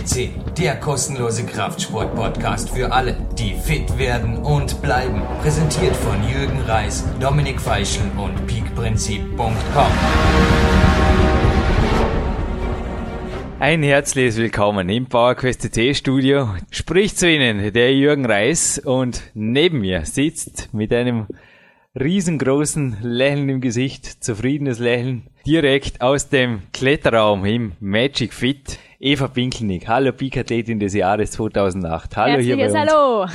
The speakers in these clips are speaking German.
FCC, der kostenlose Kraftsport-Podcast für alle, die fit werden und bleiben. Präsentiert von Jürgen Reis, Dominik Feischl und peakprinzip.com. Ein herzliches Willkommen im PowerQuest CC Studio. Spricht zu Ihnen der Jürgen Reis und neben mir sitzt mit einem riesengroßen Lächeln im Gesicht, zufriedenes Lächeln, direkt aus dem Kletterraum im Magic Fit. Eva Pinkelnick, hallo Peak-Athletin des Jahres 2008. Hallo Herzliches hier bei uns. Hallo.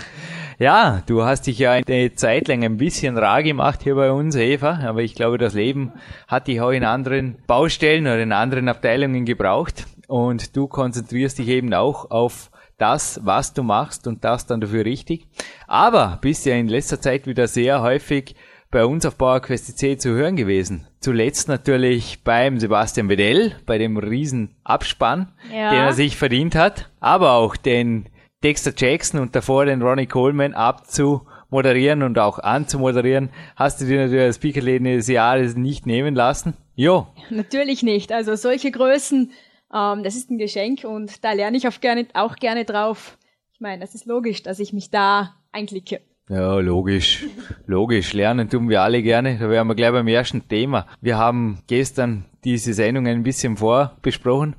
Ja, du hast dich ja eine Zeit lang ein bisschen rar gemacht hier bei uns, Eva, aber ich glaube, das Leben hat dich auch in anderen Baustellen oder in anderen Abteilungen gebraucht und du konzentrierst dich eben auch auf das, was du machst und das dann dafür richtig. Aber bist ja in letzter Zeit wieder sehr häufig bei uns auf PowerQuest C zu hören gewesen. Zuletzt natürlich beim Sebastian Bedell, bei dem riesen Abspann, Ja. den er sich verdient hat, aber auch den Dexter Jackson und davor den Ronnie Coleman abzumoderieren und auch anzumoderieren, hast du dir natürlich als Speakerleben des Jahres nicht nehmen lassen. Jo, Natürlich nicht. Also solche Größen, ähm, das ist ein Geschenk und da lerne ich auch gerne, auch gerne drauf. Ich meine, das ist logisch, dass ich mich da einklicke. Ja, logisch. Logisch. Lernen tun wir alle gerne. Da wären wir gleich beim ersten Thema. Wir haben gestern diese Sendung ein bisschen vorbesprochen.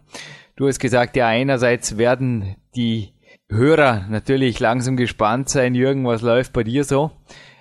Du hast gesagt, ja, einerseits werden die Hörer natürlich langsam gespannt sein. Jürgen, was läuft bei dir so?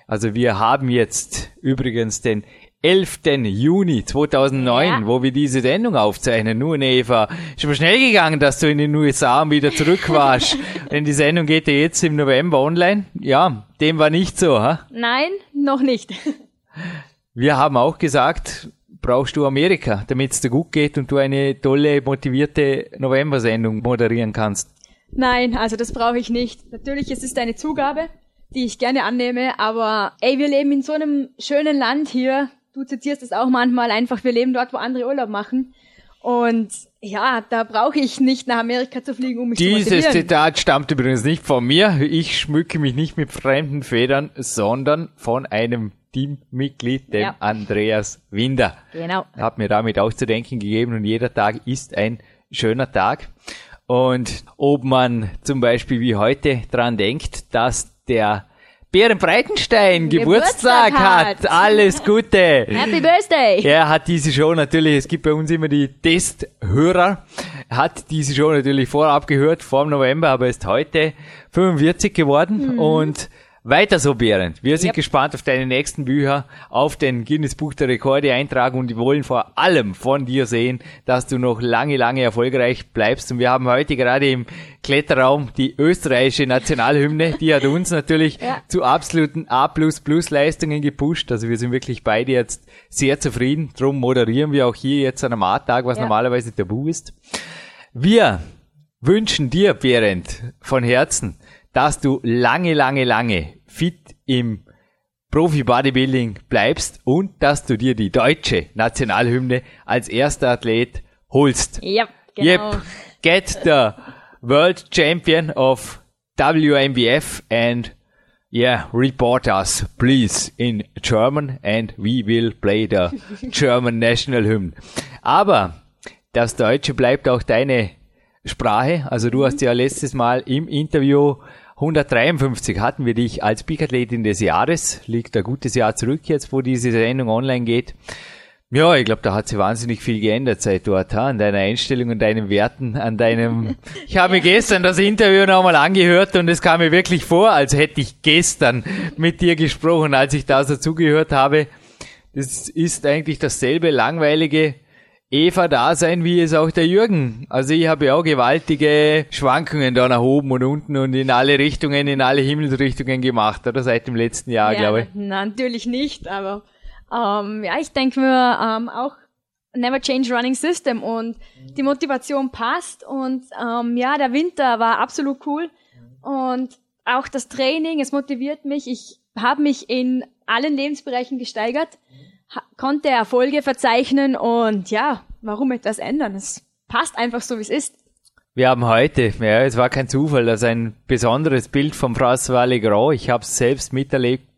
Also wir haben jetzt übrigens den 11. Juni 2009, Ja. wo wir diese Sendung aufzeichnen. Nun, Eva, ist aber schnell gegangen, dass du in den USA wieder zurück warst. Denn die Sendung geht ja jetzt im November online. Ja, dem war nicht so. Ha? Nein, noch nicht. Wir haben auch gesagt, brauchst du Amerika, damit es dir gut geht und du eine tolle, motivierte November-Sendung moderieren kannst. Nein, also das brauche ich nicht. Natürlich, es ist eine Zugabe, die ich gerne annehme, aber ey, wir leben in so einem schönen Land hier. Du zitierst es auch manchmal einfach, wir leben dort, wo andere Urlaub machen. Und ja, da brauche ich nicht nach Amerika zu fliegen, um mich zu Dieses. Zitat stammt übrigens nicht von mir. Ich schmücke mich nicht mit fremden Federn, sondern von einem Teammitglied, dem Ja. Andreas Winder. Genau. Hat mir damit auch zu denken gegeben und jeder Tag ist ein schöner Tag. Und ob man zum Beispiel wie heute dran denkt, dass der Bären Breitenstein Geburtstag, Geburtstag hat. hat. Alles Gute. Happy Birthday! Er hat diese Show natürlich, es gibt bei uns immer die Testhörer, hat diese Show natürlich vorab gehört, vor dem November, aber ist heute 45 geworden und weiter so, Behrend. Wir sind Yep. gespannt auf deine nächsten Bücher, auf den Guinness Buch der Rekorde eintragen und wir wollen vor allem von dir sehen, dass du noch lange, lange erfolgreich bleibst. Und wir haben heute gerade im Kletterraum die österreichische Nationalhymne, die hat uns natürlich Ja. zu absoluten A++-Leistungen gepusht. Also wir sind wirklich beide jetzt sehr zufrieden. Drum moderieren wir auch hier jetzt an einem A-Tag, was Ja. normalerweise normalerweise tabu ist. Wir wünschen dir, Berend, von Herzen, dass du lange, lange, lange fit im Profi-Bodybuilding bleibst und dass du dir die deutsche Nationalhymne als erster Athlet holst. Ja, genau. Yep. Get the world champion of WMBF and yeah, report us, please, in German and we will play the German national hymn. Aber das Deutsche bleibt auch deine Sprache. Also du hast ja letztes Mal im Interview 153 hatten wir dich als Peak-Athletin des Jahres. Liegt ein gutes Jahr zurück jetzt, wo diese Sendung online geht. Ja, ich glaube, da hat sich wahnsinnig viel geändert seit dort, ha? an deiner Einstellung, an deinen Werten, an deinem... Ich habe mir gestern das Interview nochmal angehört und es kam mir wirklich vor, als hätte ich gestern mit dir gesprochen, als ich da so zugehört habe. Das ist eigentlich dasselbe langweilige Eva-Dasein, wie es auch der Jürgen. Also ich habe ja auch gewaltige Schwankungen da nach oben und unten und in alle Richtungen, in alle Himmelsrichtungen gemacht, oder seit dem letzten Jahr, glaube ich. na, natürlich nicht, aber ähm, ja, ich denke mir ähm, auch Never Change Running System und die Motivation passt und ähm, ja, der Winter war absolut cool und auch das Training, es motiviert mich. Ich habe mich in allen Lebensbereichen gesteigert, konnte Erfolge verzeichnen und ja, warum etwas ändern? Es passt einfach so, wie es ist. Wir haben heute, ja, es war kein Zufall, das ist ein besonderes Bild vom François Legrand. Ich habe es selbst miterlebt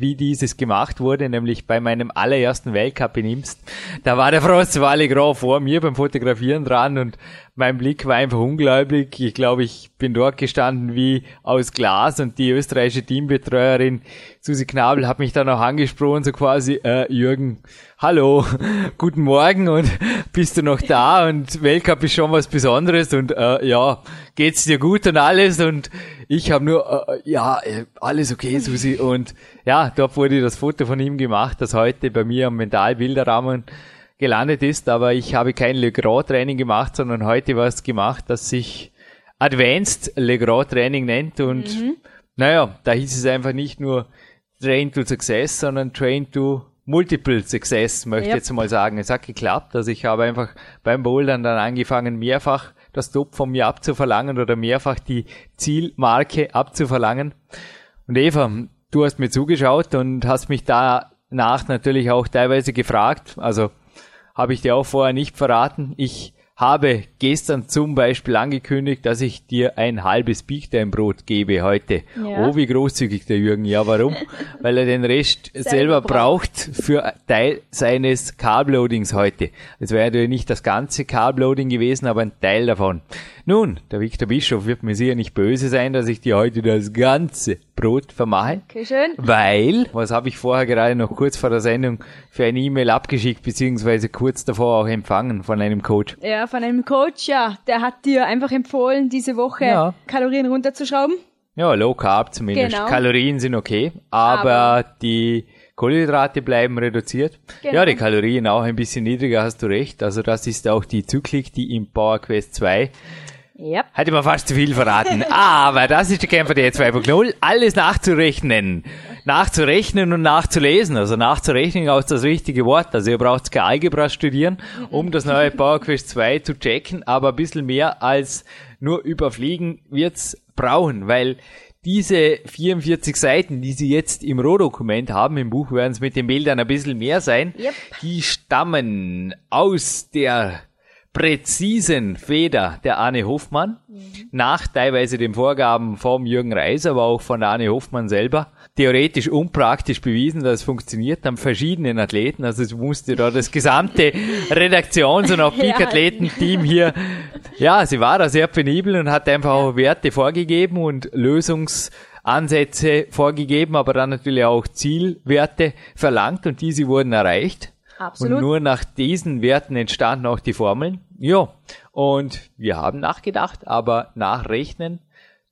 wie dieses gemacht wurde, nämlich bei meinem allerersten Weltcup in Imst. Da war der Walle Graf vor mir beim Fotografieren dran und mein Blick war einfach unglaublich. Ich glaube, ich bin dort gestanden wie aus Glas und die österreichische Teambetreuerin Susi Knabel hat mich dann auch angesprochen, so quasi, äh, Jürgen, hallo, guten Morgen und bist du noch da und Weltcup ist schon was Besonderes und äh, ja, geht's dir gut und alles und ich habe nur, äh, ja, äh, alles okay, Susi und ja, dort wurde das Foto von ihm gemacht, das heute bei mir am Mentalbilderrahmen gelandet ist, aber ich habe kein Le Grand Training gemacht, sondern heute was gemacht, das sich Advanced Le Grand Training nennt und mhm. naja, da hieß es einfach nicht nur Train to Success, sondern Train to Multiple Success, möchte ich yep. jetzt mal sagen. Es hat geklappt, also ich habe einfach beim Bouldern dann angefangen, mehrfach das Top von mir abzuverlangen oder mehrfach die Zielmarke abzuverlangen. Und Eva, du hast mir zugeschaut und hast mich danach natürlich auch teilweise gefragt, also habe ich dir auch vorher nicht verraten. Ich habe gestern zum Beispiel angekündigt, dass ich dir ein halbes Brot gebe heute. Ja. Oh, wie großzügig der Jürgen. Ja, warum? Weil er den Rest selber, braucht für Teil seines Carbloadings heute. Es wäre ja nicht das ganze Carbloading gewesen, aber ein Teil davon. Nun, der Victor Bischof wird mir sicher nicht böse sein, dass ich dir heute das ganze Brot vermache. Okay, schön. Weil, was habe ich vorher gerade noch kurz vor der Sendung für eine E-Mail abgeschickt, beziehungsweise kurz davor auch empfangen von einem Coach? Ja, von einem Coach, ja. Der hat dir einfach empfohlen, diese Woche ja. Kalorien runterzuschrauben. Ja, Low Carb zumindest. Genau. Kalorien sind okay, aber, aber die Kohlenhydrate bleiben reduziert. Genau. Ja, die Kalorien auch ein bisschen niedriger, hast du recht. Also das ist auch die Zyklik, die im Power Quest 2 Yep. Hätte man fast zu viel verraten. Aber das ist die Kämpfer der 2.0. Alles nachzurechnen. Nachzurechnen und nachzulesen. Also nachzurechnen ist das richtige Wort. Also ihr braucht keine Algebra studieren, um das neue Power Quest 2 zu checken. Aber ein bisschen mehr als nur überfliegen wird's brauchen, weil diese 44 Seiten, die Sie jetzt im Rohdokument haben, im Buch werden es mit den Bildern ein bisschen mehr sein, yep. die stammen aus der präzisen Feder der Arne Hofmann, mhm. nach teilweise den Vorgaben vom Jürgen Reis, aber auch von der Arne Hofmann selber. Theoretisch unpraktisch bewiesen, dass es funktioniert, haben verschiedenen Athleten, also es musste da das gesamte Redaktions- und auch Peak-Athletenteam hier, ja, sie war da sehr penibel und hat einfach auch Werte vorgegeben und Lösungsansätze vorgegeben, aber dann natürlich auch Zielwerte verlangt und diese wurden erreicht. Absolut. Und nur nach diesen Werten entstanden auch die Formeln. Ja, und wir haben nachgedacht, aber nachrechnen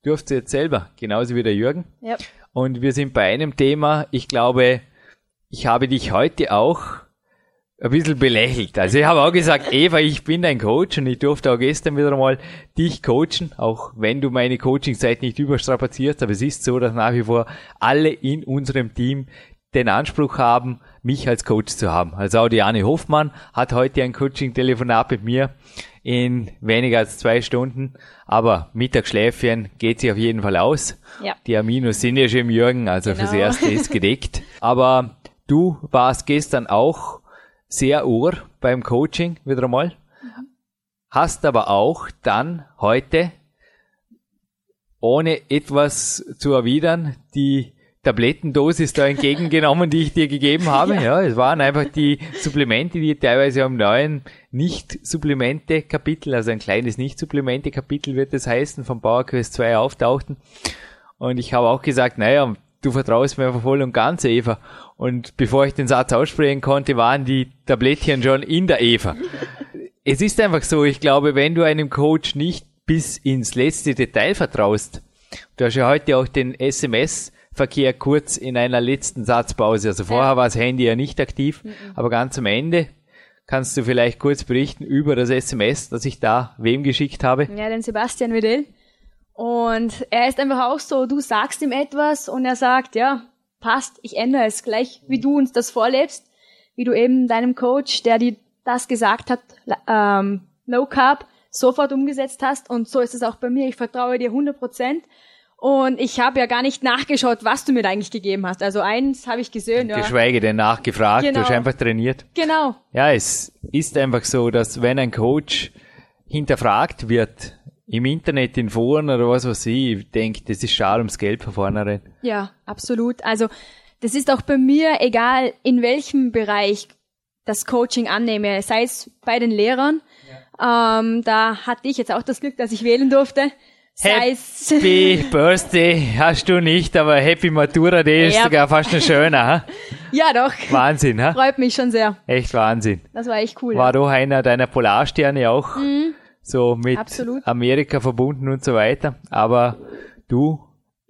dürft ihr jetzt selber, genauso wie der Jürgen. Ja. Und wir sind bei einem Thema, ich glaube, ich habe dich heute auch ein bisschen belächelt. Also ich habe auch gesagt, Eva, ich bin dein Coach und ich durfte auch gestern wieder mal dich coachen, auch wenn du meine Coachingzeit nicht überstrapazierst, aber es ist so, dass nach wie vor alle in unserem Team den Anspruch haben, mich als Coach zu haben. Also auch die Anne Hofmann hat heute ein Coaching-Telefonat mit mir in weniger als zwei Stunden. Aber Mittagsschläfchen geht sie auf jeden Fall aus. Ja. Die Aminos sind ja schon im Jürgen, also genau. fürs Erste ist gedeckt. Aber du warst gestern auch sehr ohr beim Coaching wieder einmal. Mhm. Hast aber auch dann heute, ohne etwas zu erwidern, die Tablettendosis da entgegengenommen, die ich dir gegeben habe. Ja. ja. es waren einfach die Supplemente, die teilweise am neuen Nicht-Supplemente-Kapitel, also ein kleines Nicht-Supplemente-Kapitel wird es heißen, vom Power Quest 2 auftauchten. Und ich habe auch gesagt, naja, du vertraust mir einfach voll und ganz, Eva. Und bevor ich den Satz aussprechen konnte, waren die Tablettchen schon in der Eva. es ist einfach so, ich glaube, wenn du einem Coach nicht bis ins letzte Detail vertraust, du hast ja heute auch den SMS Verkehr kurz in einer letzten Satzpause. Also vorher ja. war das Handy ja nicht aktiv, mhm. aber ganz am Ende kannst du vielleicht kurz berichten über das SMS, das ich da wem geschickt habe. Ja, den Sebastian Wedell. Und er ist einfach auch so, du sagst ihm etwas und er sagt, ja, passt, ich ändere es gleich, wie du uns das vorlebst, wie du eben deinem Coach, der dir das gesagt hat, ähm, No Carb, sofort umgesetzt hast. Und so ist es auch bei mir. Ich vertraue dir 100 Prozent. Und ich habe ja gar nicht nachgeschaut, was du mir da eigentlich gegeben hast. Also eins habe ich gesehen. Ja. Geschweige denn nachgefragt, genau. du hast genau. einfach trainiert. Genau. Ja, es ist einfach so, dass wenn ein Coach hinterfragt wird, im Internet, in Foren oder was weiß ich, ich denke, das ist schade ums Geld von vornherein. Ja, absolut. Also das ist auch bei mir egal, in welchem Bereich das Coaching annehme, sei es bei den Lehrern. Ja. Ähm, da hatte ich jetzt auch das Glück, dass ich wählen durfte. Happy Birthday hast du nicht, aber Happy Matura Day ist ja. sogar fast noch schöner. Ja, doch. Wahnsinn, ha? Freut mich schon sehr. Echt Wahnsinn. Das war echt cool. War doch einer deiner Polarsterne auch mhm. so mit Absolut. Amerika verbunden und so weiter. Aber du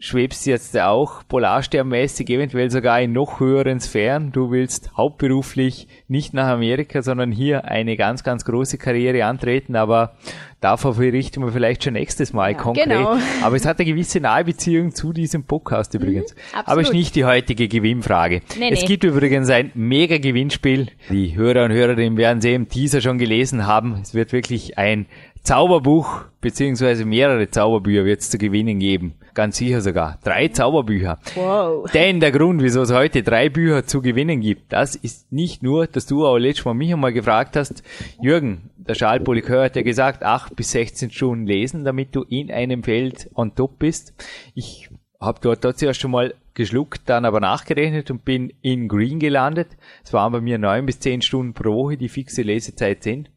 schwebst jetzt auch polarsternmäßig, eventuell sogar in noch höheren Sphären. Du willst hauptberuflich nicht nach Amerika, sondern hier eine ganz, ganz große Karriere antreten, aber davor richten wir vielleicht schon nächstes Mal ja, konkret. Genau. Aber es hat eine gewisse Nahbeziehung zu diesem Podcast mhm, übrigens. Mhm, aber ist nicht die heutige Gewinnfrage. Nee, es nee. gibt übrigens ein mega Gewinnspiel. Die Hörer und Hörerinnen werden sie im Teaser schon gelesen haben. Es wird wirklich ein Zauberbuch beziehungsweise mehrere Zauberbücher wird es zu gewinnen geben. Ganz sicher sogar. Drei Zauberbücher. Wow. Denn der Grund, wieso es heute drei Bücher zu gewinnen gibt, das ist nicht nur, dass du auch letztes Mal mich einmal gefragt hast, Jürgen, der Charles Polikör hat ja gesagt, acht bis 16 Stunden lesen, damit du in einem Feld on top bist. Ich habe dort tatsächlich schon mal geschluckt, dann aber nachgerechnet und bin in Green gelandet. Es waren bei mir neun bis zehn Stunden pro Woche, die fixe Lesezeit sind.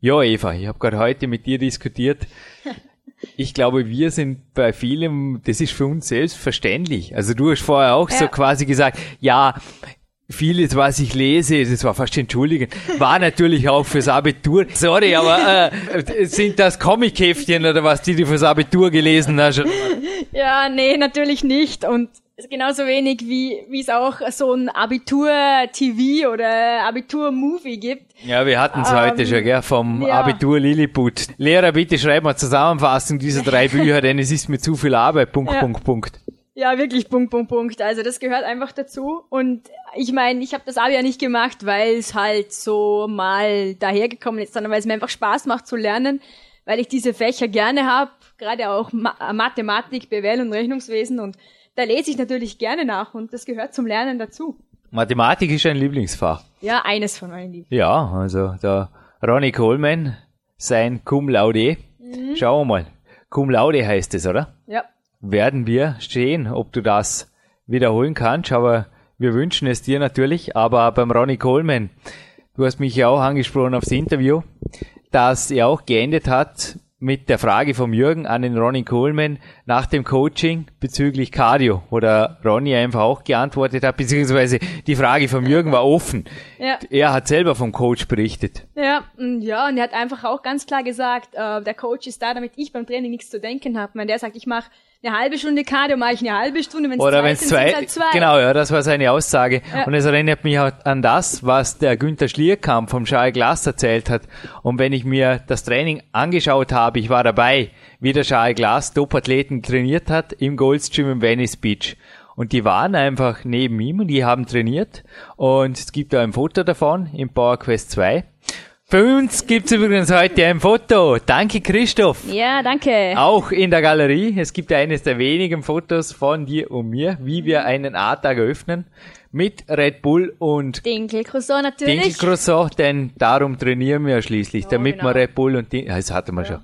Ja, Eva, ich habe gerade heute mit dir diskutiert. Ich glaube, wir sind bei vielem, das ist für uns selbstverständlich. Also du hast vorher auch ja. so quasi gesagt, ja, vieles, was ich lese, das war fast entschuldigend, war natürlich auch fürs Abitur. Sorry, aber äh, sind das Comic-Heftchen oder was, die du fürs Abitur gelesen hast? Ja, nee, natürlich nicht. Und genauso wenig wie wie es auch so ein Abitur-TV oder Abitur-Movie gibt. Ja, wir hatten es ähm, heute schon, gell, vom ja. Abitur Lilliput. Lehrer, bitte schreib mal Zusammenfassung dieser drei Bücher, denn es ist mir zu viel Arbeit. Punkt, ja. Punkt, Punkt. Ja, wirklich Punkt, Punkt, Punkt. Also das gehört einfach dazu. Und ich meine, ich habe das Abi ja nicht gemacht, weil es halt so mal dahergekommen ist, sondern weil es mir einfach Spaß macht zu lernen, weil ich diese Fächer gerne habe, gerade auch Ma Mathematik, BWL und Rechnungswesen und da lese ich natürlich gerne nach und das gehört zum Lernen dazu. Mathematik ist ein Lieblingsfach. Ja, eines von meinen Lieblings. Ja, also der Ronnie Coleman, sein Cum Laude. Mhm. Schauen wir mal. Cum Laude heißt es, oder? Ja. Werden wir sehen, ob du das wiederholen kannst, aber wir wünschen es dir natürlich. Aber beim Ronnie Coleman, du hast mich ja auch angesprochen aufs Interview, dass er auch geendet hat mit der Frage vom Jürgen an den Ronnie Coleman nach dem Coaching bezüglich Cardio, wo der Ronnie einfach auch geantwortet hat, beziehungsweise die Frage vom Jürgen war offen. Ja. Er hat selber vom Coach berichtet. Ja, ja, und er hat einfach auch ganz klar gesagt, äh, der Coach ist da, damit ich beim Training nichts zu denken habe. Wenn der sagt, ich mache eine halbe Stunde Cardio, mache ich eine halbe Stunde, wenn es zwei, sind, zwei, halt zwei. Genau, ja, das war seine Aussage. Ja. Und es erinnert mich auch an das, was der Günther Schlierkamp vom Charles Glass erzählt hat. Und wenn ich mir das Training angeschaut habe, ich war dabei, wie der Charles Glass Top-Athleten trainiert hat im Goldstream im Venice Beach. Und die waren einfach neben ihm und die haben trainiert. Und es gibt da ein Foto davon im Power Quest 2. Für uns gibt's übrigens heute ein Foto. Danke, Christoph. Ja, danke. Auch in der Galerie. Es gibt eines der wenigen Fotos von dir und mir, wie wir einen A-Tag eröffnen mit Red Bull und Dinkelcroissant natürlich. Dinkelcroissant, denn darum trainieren wir schließlich, oh, damit genau. man Red Bull und Din das hatten wir ja. schon,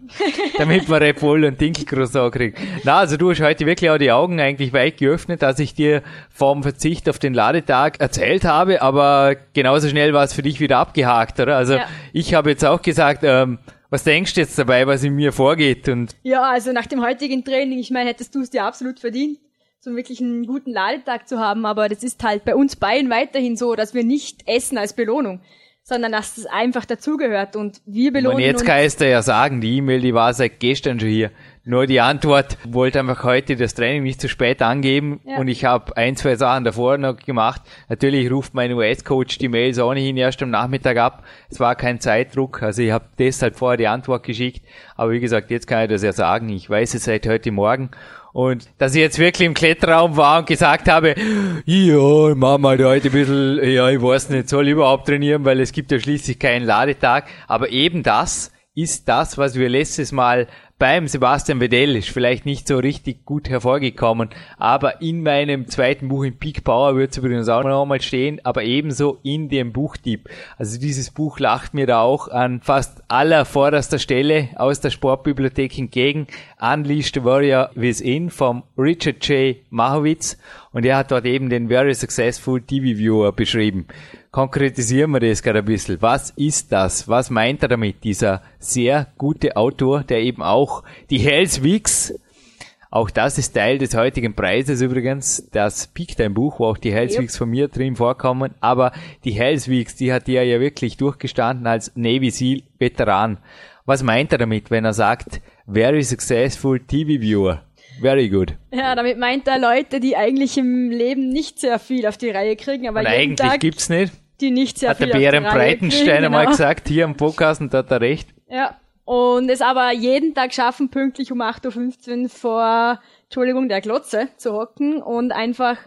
damit man Red Bull und Dinkelcroissant kriegt. Na, also du hast heute wirklich auch die Augen eigentlich weit geöffnet, als ich dir vom Verzicht auf den Ladetag erzählt habe, aber genauso schnell war es für dich wieder abgehakt, oder? Also ja. ich habe jetzt auch gesagt, ähm, was denkst du jetzt dabei, was in mir vorgeht? Und ja, also nach dem heutigen Training, ich meine, hättest du es dir absolut verdient so wirklich einen guten Ladetag zu haben, aber das ist halt bei uns beiden weiterhin so, dass wir nicht essen als Belohnung, sondern dass es einfach dazugehört und wir belohnen und jetzt kann ich dir ja sagen, die E-Mail, die war seit gestern schon hier. Nur die Antwort wollte einfach heute das Training nicht zu spät angeben ja. und ich habe ein, zwei Sachen davor noch gemacht. Natürlich ruft mein US-Coach die Mails ohnehin erst am Nachmittag ab. Es war kein Zeitdruck, also ich habe deshalb vorher die Antwort geschickt. Aber wie gesagt, jetzt kann ich das ja sagen. Ich weiß es seit heute Morgen und dass ich jetzt wirklich im Kletterraum war und gesagt habe, ja, ich mach mal heute ein bisschen, ja, ich weiß nicht, soll ich überhaupt trainieren, weil es gibt ja schließlich keinen Ladetag. Aber eben das ist das, was wir letztes Mal beim Sebastian Vedell ist vielleicht nicht so richtig gut hervorgekommen, aber in meinem zweiten Buch in Peak Power wird es übrigens auch noch mal stehen, aber ebenso in dem Buchtipp. Also dieses Buch lacht mir da auch an fast aller vorderster Stelle aus der Sportbibliothek entgegen. Unleashed Warrior Within vom Richard J. Machowitz. Und er hat dort eben den Very Successful TV Viewer beschrieben. Konkretisieren wir das gerade ein bisschen. Was ist das? Was meint er damit? Dieser sehr gute Autor, der eben auch die Hells Weeks auch das ist Teil des heutigen Preises übrigens. Das piekt ein Buch, wo auch die Hells Weeks von mir drin vorkommen. Aber die Hells Weeks, die hat er ja wirklich durchgestanden als Navy Seal Veteran. Was meint er damit, wenn er sagt, very successful TV Viewer? Very good. Ja, damit meint er Leute, die eigentlich im Leben nicht sehr viel auf die Reihe kriegen, aber Und jeden eigentlich Tag gibt's nicht. Die nicht sehr Hat der viel Bären auf die Reihe Breitenstein kriegen, einmal genau. gesagt, hier am Podcast, und da hat er recht. Ja. Und es aber jeden Tag schaffen, pünktlich um 8.15 Uhr vor, Entschuldigung, der Glotze zu hocken und einfach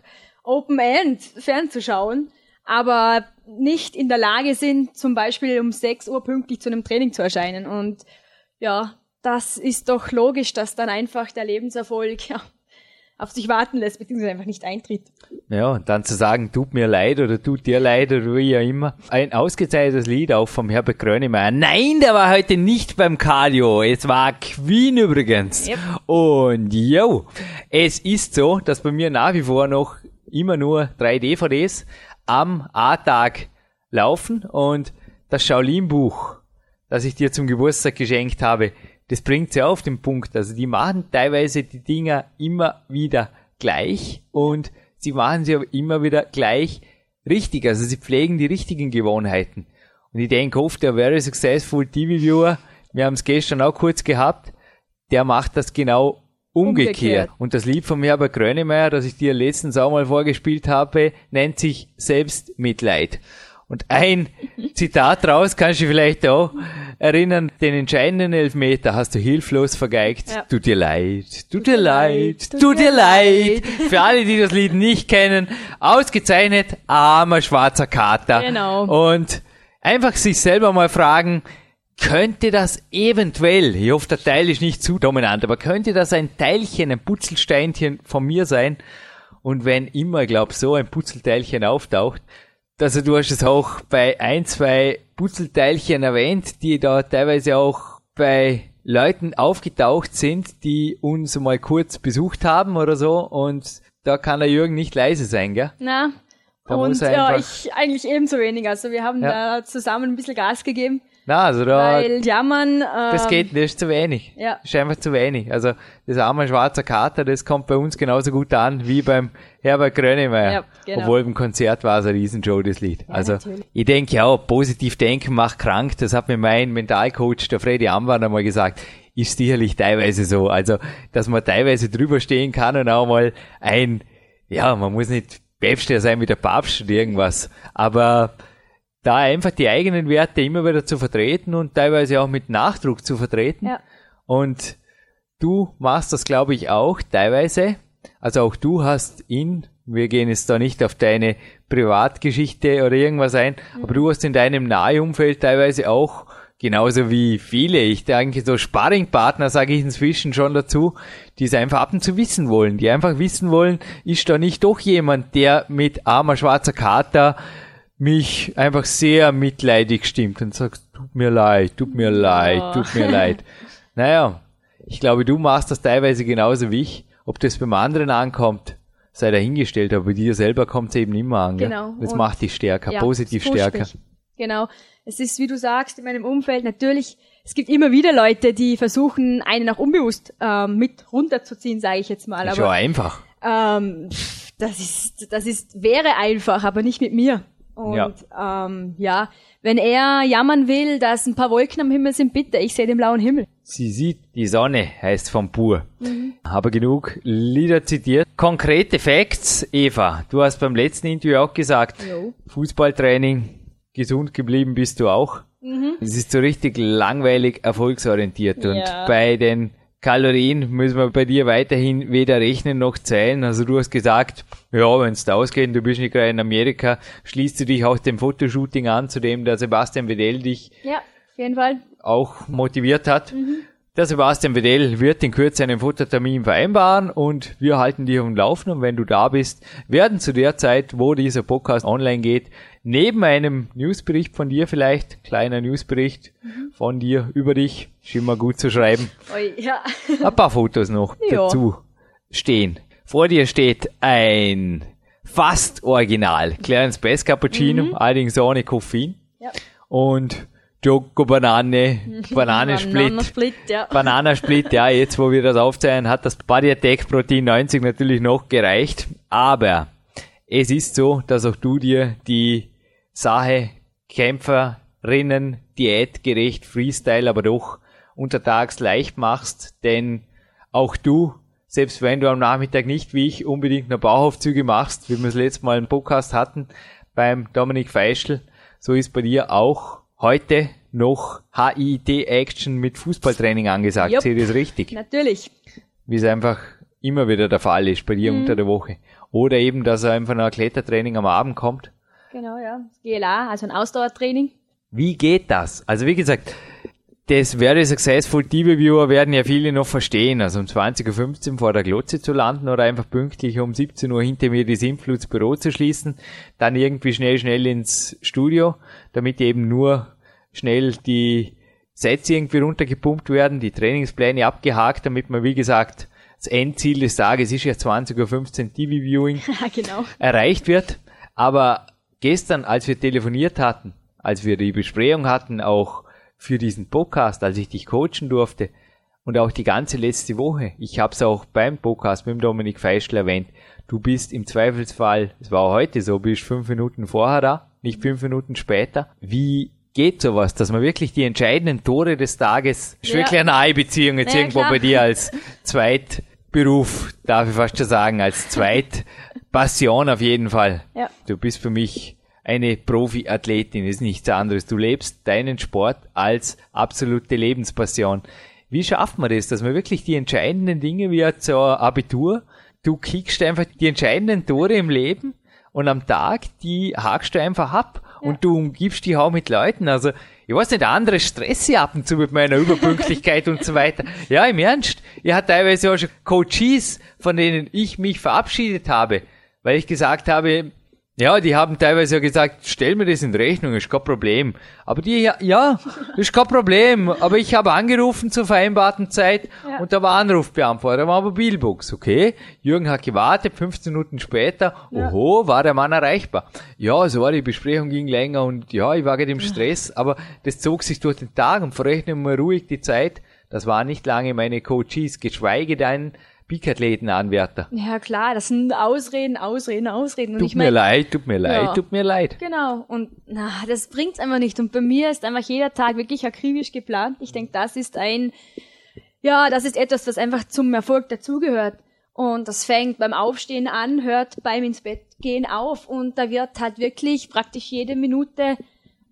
Open End fernzuschauen, aber nicht in der Lage sind, zum Beispiel um 6 Uhr pünktlich zu einem Training zu erscheinen. Und ja, das ist doch logisch, dass dann einfach der Lebenserfolg ja, auf sich warten lässt, beziehungsweise einfach nicht eintritt. Ja, und dann zu sagen, tut mir leid oder tut dir leid oder wie auch immer. Ein ausgezeichnetes Lied auch vom Herbert Grönemeyer. Nein, der war heute nicht beim Cardio. Es war Queen übrigens. Yep. Und yo, es ist so, dass bei mir nach wie vor noch immer nur drei DVDs am A-Tag laufen und das Shaolin-Buch, das ich dir zum Geburtstag geschenkt habe, das bringt sie auf den Punkt. Also die machen teilweise die Dinger immer wieder gleich und sie machen sie aber immer wieder gleich richtig. Also sie pflegen die richtigen Gewohnheiten. Und ich denke oft, der Very Successful TV Viewer, wir haben es gestern auch kurz gehabt, der macht das genau umgekehrt. Umgekehrt. Und das Lied von Herbert Grönemeyer, das ich dir letztens auch mal vorgespielt habe, nennt sich Selbstmitleid. Und ein Zitat raus kannst du vielleicht auch erinnern, den entscheidenden Elfmeter hast du hilflos vergeigt. Ja. Tut dir leid, tut dir leid, tut dir leid. Für alle, die das Lied nicht kennen, ausgezeichnet, armer schwarzer Kater. Genau. Und einfach sich selber mal fragen, könnte das eventuell, ich hoffe, der Teil ist nicht zu dominant, aber könnte das ein Teilchen, ein Putzelsteinchen von mir sein? Und wenn immer, glaub so ein Putzelteilchen auftaucht, also du hast es auch bei ein, zwei Putzelteilchen erwähnt, die da teilweise auch bei Leuten aufgetaucht sind, die uns mal kurz besucht haben oder so und da kann der Jürgen nicht leise sein, gell? Na, Da und ja, ich eigentlich ebenso wenig. Also wir haben Ja. da zusammen ein bisschen Gas gegeben, Na, also da, weil jammern, ähm, das geht, das ist zu wenig. Ja. Das ist einfach zu wenig. Also das arme schwarze Kater, das kommt bei uns genauso gut an wie beim Herbert Grönemeyer. Ja, genau. Obwohl beim Konzert war es eine Riesenshow, das Lied. also natürlich. ich denke ja positiv denken macht krank. Das hat mir mein Mentalcoach, der Freddy Amwan, einmal gesagt. Ist sicherlich teilweise so. Also, dass man teilweise drüber stehen kann und auch mal ein, ja, man muss nicht Päpster sein wie der Papst oder irgendwas. Aber da einfach die eigenen Werte immer wieder zu vertreten und teilweise auch mit Nachdruck zu vertreten. Ja. Und du machst das, glaube ich, auch teilweise. Also auch du hast in, wir gehen jetzt da nicht auf deine Privatgeschichte oder irgendwas ein, aber du hast in deinem Nahumfeld teilweise auch, genauso wie viele, ich denke so Sparringpartner, sage ich inzwischen schon dazu, die es einfach ab und zu wissen wollen, die einfach wissen wollen, ist da nicht doch jemand, der mit armer schwarzer Kater mich einfach sehr mitleidig stimmt und sagt, tut mir leid, tut mir leid, tut mir leid. Naja, ich glaube, du machst das teilweise genauso wie ich. Ob das beim anderen ankommt, sei dahingestellt, aber bei dir selber kommt es eben immer an. Gell? Genau. Das Und- macht dich stärker, ja, positiv stärker. Genau. Es ist, wie du sagst, in meinem Umfeld natürlich, es gibt immer wieder Leute, die versuchen, einen auch unbewusst ähm, mit runterzuziehen, sage ich jetzt mal. Ist ja Aber einfach. ähm, das ist, das ist, wäre einfach, aber nicht mit mir. Und ja. Ähm, ja, wenn er jammern will, dass ein paar Wolken am Himmel sind, bitte, ich sehe den blauen Himmel. Sie sieht die Sonne, heißt von Pur. Habe genug Lieder zitiert. Konkrete Facts, Eva. Du hast beim letzten Interview auch gesagt, Jo. Fußballtraining, gesund geblieben bist du auch. Es ist so richtig langweilig erfolgsorientiert und Ja. bei den Kalorien müssen wir bei dir weiterhin weder rechnen noch zählen. Also du hast gesagt, ja, wenn es ausgeht, du bist nicht gerade in Amerika, schließt du dich auch dem Fotoshooting an, zu dem der Sebastian Wedell dich Ja, auf jeden Fall. auch motiviert hat. Der Sebastian Wedell wird in Kürze einen Fototermin vereinbaren und wir halten dich auf dem Laufen und wenn du da bist, werden zu der Zeit, wo dieser Podcast online geht, neben einem Newsbericht von dir vielleicht, kleiner Newsbericht von dir über dich, ist immer gut zu schreiben, Oi, ja. ein paar Fotos noch Ja. dazu stehen. Vor dir steht ein fast original Clarence Bass Cappuccino, Mhm. allerdings ohne Koffein. Ja. Und Joko Banane, Bananensplit. Bananensplit, ja. Bananasplit, ja, jetzt wo wir das aufzeigen, hat das Body Attack Protein 90 natürlich noch gereicht. Aber es ist so, dass auch du dir die Sache Kämpferinnen diätgerecht Freestyle, aber doch untertags leicht machst, denn auch du, selbst wenn du am Nachmittag nicht wie ich unbedingt nur Bauchaufzüge machst, wie wir es letztes Mal im Podcast hatten beim Dominik Feischl, so ist bei dir auch heute noch HIIT-Action mit Fußballtraining angesagt. Jupp. Sehe ich das richtig? Natürlich. Wie es einfach immer wieder der Fall ist bei Mhm. dir unter der Woche. Oder eben, dass er einfach ein Klettertraining am Abend kommt. Genau, ja. Das GLA, also ein Ausdauertraining. Wie geht das? Also wie gesagt, das Very Successful TV-Viewer werden ja viele noch verstehen. Also um 20.15 Uhr vor der Glotze zu landen oder einfach pünktlich um 17 Uhr hinter mir die Simfluts Büro zu schließen, dann irgendwie schnell, schnell ins Studio, damit eben nur schnell die Sets irgendwie runtergepumpt werden, die Trainingspläne abgehakt, damit man, wie gesagt, das Endziel des Tages ist ja 20.15 Uhr TV-Viewing genau. erreicht wird. Aber gestern, als wir telefoniert hatten, als wir die Besprechung hatten, auch für diesen Podcast, als ich dich coachen durfte und auch die ganze letzte Woche, ich habe es auch beim Podcast mit dem Dominik Feischl erwähnt, du bist im Zweifelsfall, es war auch heute so, bist fünf Minuten vorher da, nicht fünf Minuten später. Wie geht sowas, dass man wirklich die entscheidenden Tore des Tages, ist Ja. wirklich eine nahe Beziehung jetzt Ja, irgendwo klar. bei dir als Zweitberuf, darf ich fast schon sagen, als Zweitpassion auf jeden Fall. Ja. Du bist für mich eine Profiathletin, ist nichts anderes. Du lebst deinen Sport als absolute Lebenspassion. Wie schafft man das, dass man wirklich die entscheidenden Dinge wie zur Abitur, du kickst einfach die entscheidenden Tore im Leben und am Tag, die hakst du einfach ab und du umgibst dich auch mit Leuten. Also, ich weiß nicht, andere stress ab und zu mit meiner Überpünktlichkeit und so weiter. Ja, im Ernst. Ich hatte teilweise auch schon Coaches, von denen ich mich verabschiedet habe, weil ich gesagt habe, ja, die haben teilweise ja gesagt, stell mir das in Rechnung, ist kein Problem. Aber die, ja, ja, ist kein Problem. Aber ich habe angerufen zur vereinbarten Zeit Ja. und da war Anrufbeantworter, da war Mobilbox, okay. Jürgen hat gewartet, 15 Minuten später, Ja. oho, war der Mann erreichbar. Ja, so war die Besprechung ging länger und ja, ich war gerade im Stress, aber das zog sich durch den Tag und verrechnen wir ruhig die Zeit. Das waren nicht lange meine Coaches, geschweige denn Peak-Athleten-Anwärter. Ja, klar, das sind Ausreden, Ausreden, Ausreden. Und Tut ich mir mein, leid, tut mir leid, Ja. tut mir leid. Genau, und na, das bringt's einfach nicht. Und bei mir ist einfach jeder Tag wirklich akribisch geplant. Ich denke, das ist ein, ja, das ist etwas, was einfach zum Erfolg dazugehört. Und das fängt beim Aufstehen an, hört beim ins Bett gehen auf und da wird halt wirklich praktisch jede Minute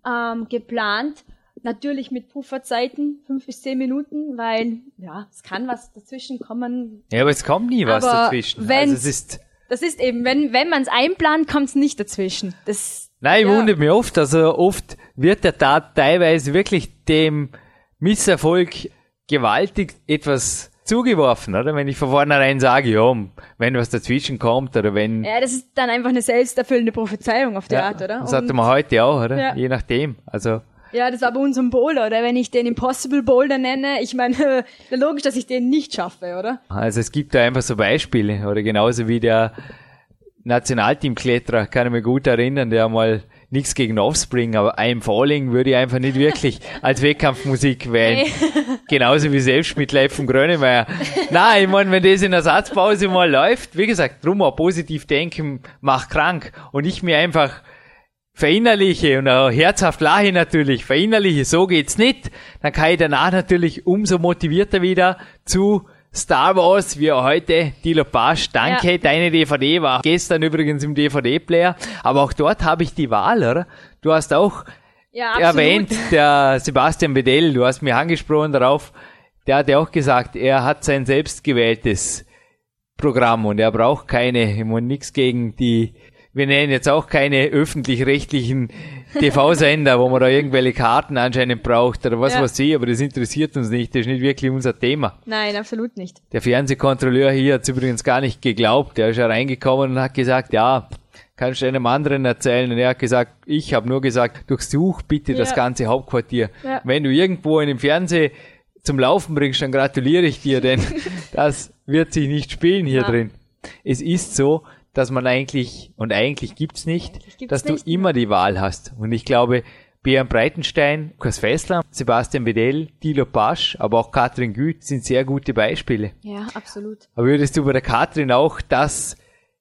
ähm, geplant. Natürlich mit Pufferzeiten, fünf bis zehn Minuten, weil ja, es kann was dazwischen kommen. Ja, aber es kommt nie was Aber dazwischen. Also es ist, Das ist eben, wenn wenn man es einplant, kommt's nicht dazwischen. Das nein, ja. wundert mich oft. Also oft wird der Tat teilweise wirklich dem Misserfolg gewaltig etwas zugeworfen, oder? Wenn ich von vornherein sage, ja, wenn was dazwischen kommt oder wenn, Ja, das ist dann einfach eine selbsterfüllende Prophezeiung auf die Ja, Art, oder? das hatten Und- wir heute auch, oder? Ja. Je nachdem. Also, ja, das war bei unserem Boulder, oder? Wenn ich den Impossible Boulder nenne, ich meine, logisch, dass ich den nicht schaffe, oder? also es gibt da einfach so Beispiele, oder genauso wie der Nationalteamkletterer, kann ich mich gut erinnern, der mal nichts gegen Offspring, aber I'm Falling würde ich einfach nicht wirklich als Wettkampfmusik wählen. Genauso wie Selbstmitleid von Grönemeyer. Nein, ich meine, wenn das in der Satzpause mal läuft, wie gesagt, drum auch positiv denken macht krank und ich mir einfach verinnerliche und auch herzhaft lache natürlich, verinnerliche, so geht's nicht, dann kann ich danach natürlich umso motivierter wieder zu Star Wars, wie heute, Dilo Pasch, danke, Ja. deine DVD war gestern übrigens im DVD-Player, aber auch dort habe ich die Wahl, oder? Du hast auch Ja, erwähnt, der Sebastian Bedell, du hast mich angesprochen darauf, der hat ja auch gesagt, er hat sein selbstgewähltes Programm und er braucht keine, ich meine nichts gegen die, wir nennen jetzt auch keine öffentlich-rechtlichen TV-Sender, wo man da irgendwelche Karten anscheinend braucht oder was Ja. weiß ich, aber das interessiert uns nicht, das ist nicht wirklich unser Thema. Nein, absolut nicht. Der Fernsehkontrolleur hier hat übrigens gar nicht geglaubt, der ist ja reingekommen und hat gesagt, ja, kannst du einem anderen erzählen? Und er hat gesagt, ich habe nur gesagt, durchsuch bitte das Ja. ganze Hauptquartier. Ja. Wenn du irgendwo in dem Fernseh zum Laufen bringst, dann gratuliere ich dir, denn das wird sich nicht spielen hier Ja. drin. es ist so, dass man eigentlich, und eigentlich gibt's nicht, gibt's dass du nicht, immer die Wahl hast. Und ich glaube, Björn Breitenstein, Lukas Fessler, Sebastian Bedell, Dilo Pasch, aber auch Katrin Güth sind sehr gute Beispiele. Ja, absolut. Aber würdest du bei der Katrin auch das,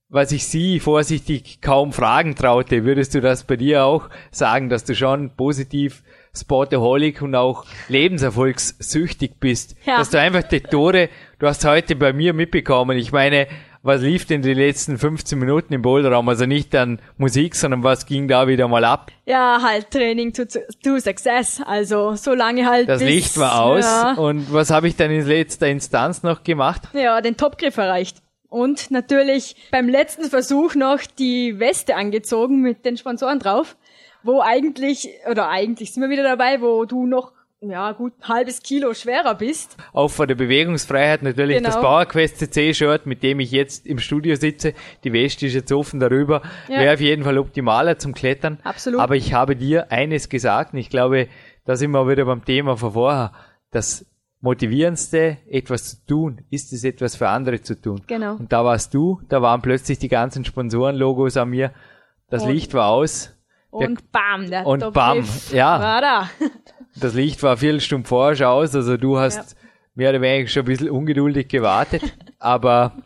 was ich sie vorsichtig kaum fragen traute, würdest du das bei dir auch sagen, dass du schon positiv Sportaholic und auch lebenserfolgssüchtig bist? Ja. Dass du einfach die Tore, du hast heute bei mir mitbekommen, ich meine, was lief denn die letzten 15 Minuten im Boulderraum? Also nicht an Musik, sondern was ging da wieder mal ab? Ja, halt Training to, to Success. Also so lange halt. Das bis, Licht war aus. Ja, Und was habe ich dann in letzter Instanz noch gemacht? ja, den Topgriff erreicht. Und natürlich beim letzten Versuch noch die Weste angezogen mit den Sponsoren drauf, wo eigentlich, oder eigentlich sind wir wieder dabei, wo du noch, ja, gut halbes Kilo schwerer bist. Auch vor der Bewegungsfreiheit natürlich Genau. das PowerQuest CC-Shirt, mit dem ich jetzt im Studio sitze. Die Weste ist jetzt offen darüber. Ja. Wäre auf jeden Fall optimaler zum Klettern. Absolut. Aber ich habe dir eines gesagt und ich glaube, da sind wir wieder beim Thema von vorher. Das Motivierendste, etwas zu tun, ist es etwas für andere zu tun. Genau. Und da warst du, da waren plötzlich die ganzen Sponsorenlogos an mir. Das Und- Licht war aus. Der Und bam, der und bam, ja. war da. Das Licht war eine Viertelstunde vorher schon aus, also du hast Ja. mehr oder weniger schon ein bisschen ungeduldig gewartet, aber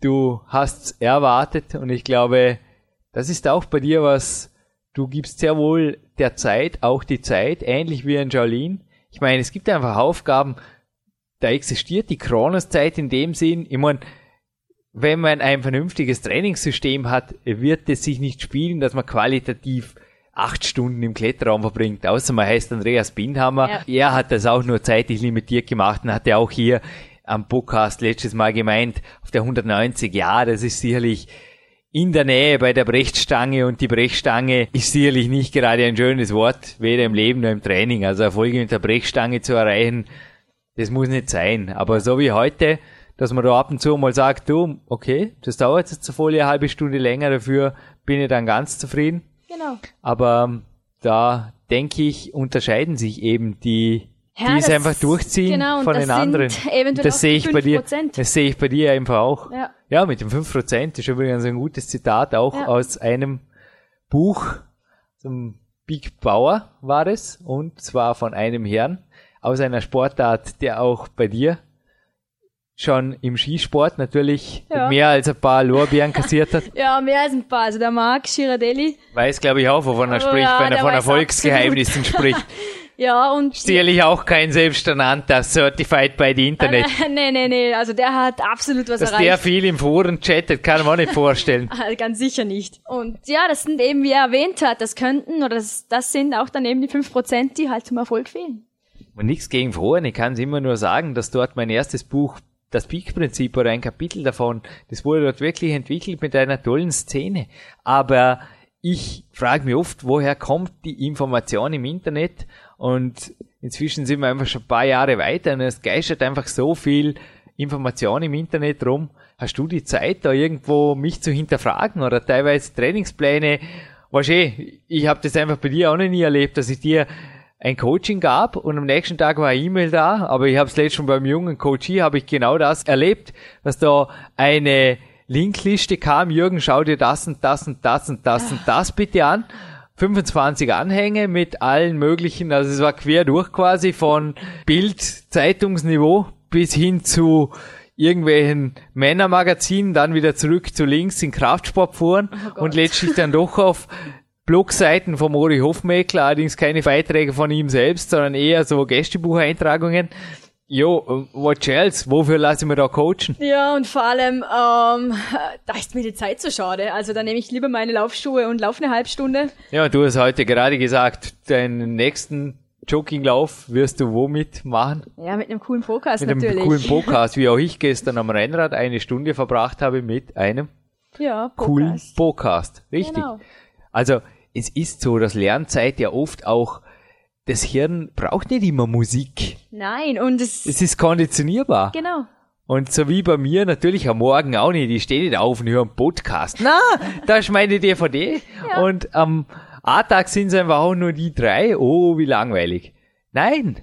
du hast erwartet und ich glaube, das ist auch bei dir was, du gibst sehr wohl der Zeit auch die Zeit, ähnlich wie in Jolene. Ich meine, es gibt einfach Aufgaben, da existiert die Kronoszeit in dem Sinn, ich meine, wenn man ein vernünftiges Trainingssystem hat, wird es sich nicht spielen, dass man qualitativ acht Stunden im Kletterraum verbringt. Außer man heißt Andreas Bindhammer. Er hat das auch nur zeitlich limitiert gemacht und hatte auch hier am Podcast letztes Mal gemeint, auf der 190, ja, das ist sicherlich in der Nähe bei der Brechstange und die Brechstange ist sicherlich nicht gerade ein schönes Wort, weder im Leben noch im Training. Also Erfolge mit der Brechstange zu erreichen, das muss nicht sein. Aber so wie heute, dass man da ab und zu mal sagt, du, okay, das dauert jetzt eine volle halbe Stunde länger, dafür bin ich dann ganz zufrieden. Genau. Aber ähm, da denke ich, unterscheiden sich eben die, Ja, die es einfach durchziehen genau, von den anderen. das sehe ich bei dir. 5%. Das sehe ich bei dir einfach auch. Ja. Ja, mit den 5% ist übrigens ein gutes Zitat, auch Ja. aus einem Buch, zum Big Bauer war es, und zwar von einem Herrn aus einer Sportart, der auch bei dir schon im Skisport natürlich Ja. mehr als ein paar Lorbeeren kassiert hat. Ja, mehr als ein paar. Also der Marc Girardelli. Weiß, glaube ich, auch, wovon er Oh spricht, ja, wenn er von Erfolgsgeheimnissen spricht. Ja, und Sicherlich auch kein selbsternannter Certified by the Internet. nee, nee, nee, also der hat absolut was Dass erreicht. der viel im Foren chattet, kann man nicht vorstellen. Ah, Ganz sicher nicht. Und ja, das sind eben, wie er erwähnt hat, das könnten oder das, das sind auch dann eben die 5%, die halt zum Erfolg fehlen. Und nichts gegen Foren, ich kann es immer nur sagen, dass dort mein erstes Buch, das Peak-Prinzip oder ein Kapitel davon, das wurde dort wirklich entwickelt mit einer tollen Szene. Aber ich frage mich oft, woher kommt die Information im Internet? Und inzwischen sind wir einfach schon ein paar Jahre weiter und es geistert einfach so viel Information im Internet rum. Hast du die Zeit, da irgendwo mich zu hinterfragen oder teilweise Trainingspläne? Eh, ich habe das einfach bei dir auch noch nie erlebt, dass ich dir ein Coaching gab und am nächsten Tag war eine E-Mail da, aber ich habe es letztens schon beim jungen Coachie, habe ich genau das erlebt, dass da eine Linkliste kam, Jürgen, schau dir das und das und das und das und das bitte an. 25 Anhänge mit allen möglichen, also es war quer durch quasi von Bild, Zeitungsniveau bis hin zu irgendwelchen Männermagazinen, dann wieder zurück zu links in Kraftsportforen und letztlich dann doch auf Blogseiten von Mori Hofmeckler, allerdings keine Beiträge von ihm selbst, sondern eher so Gästebucheintragungen. Jo, what else? Wofür lasse ich mir da coachen? Ja, und vor allem, ähm, da ist mir die Zeit so schade. Also da nehme ich lieber meine Laufschuhe und laufe eine halbe Stunde. Ja, du hast heute gerade gesagt, deinen nächsten Jogginglauf wirst du womit machen? Ja, mit einem coolen Podcast Mit einem natürlich. coolen Podcast, wie auch ich gestern am Rennrad eine Stunde verbracht habe mit einem Ja, coolen Podcast. Podcast. Richtig. Genau. Also, es ist so, dass Lernzeit ja oft auch, das Hirn braucht nicht immer Musik. Nein, und es, Es ist konditionierbar. genau. Und so wie bei mir natürlich am Morgen auch nicht. Ich stehe nicht auf und höre einen Podcast. Na, da ist meine DVD. Und am A-Tag sind es einfach auch nur die drei. Oh, wie langweilig. Nein.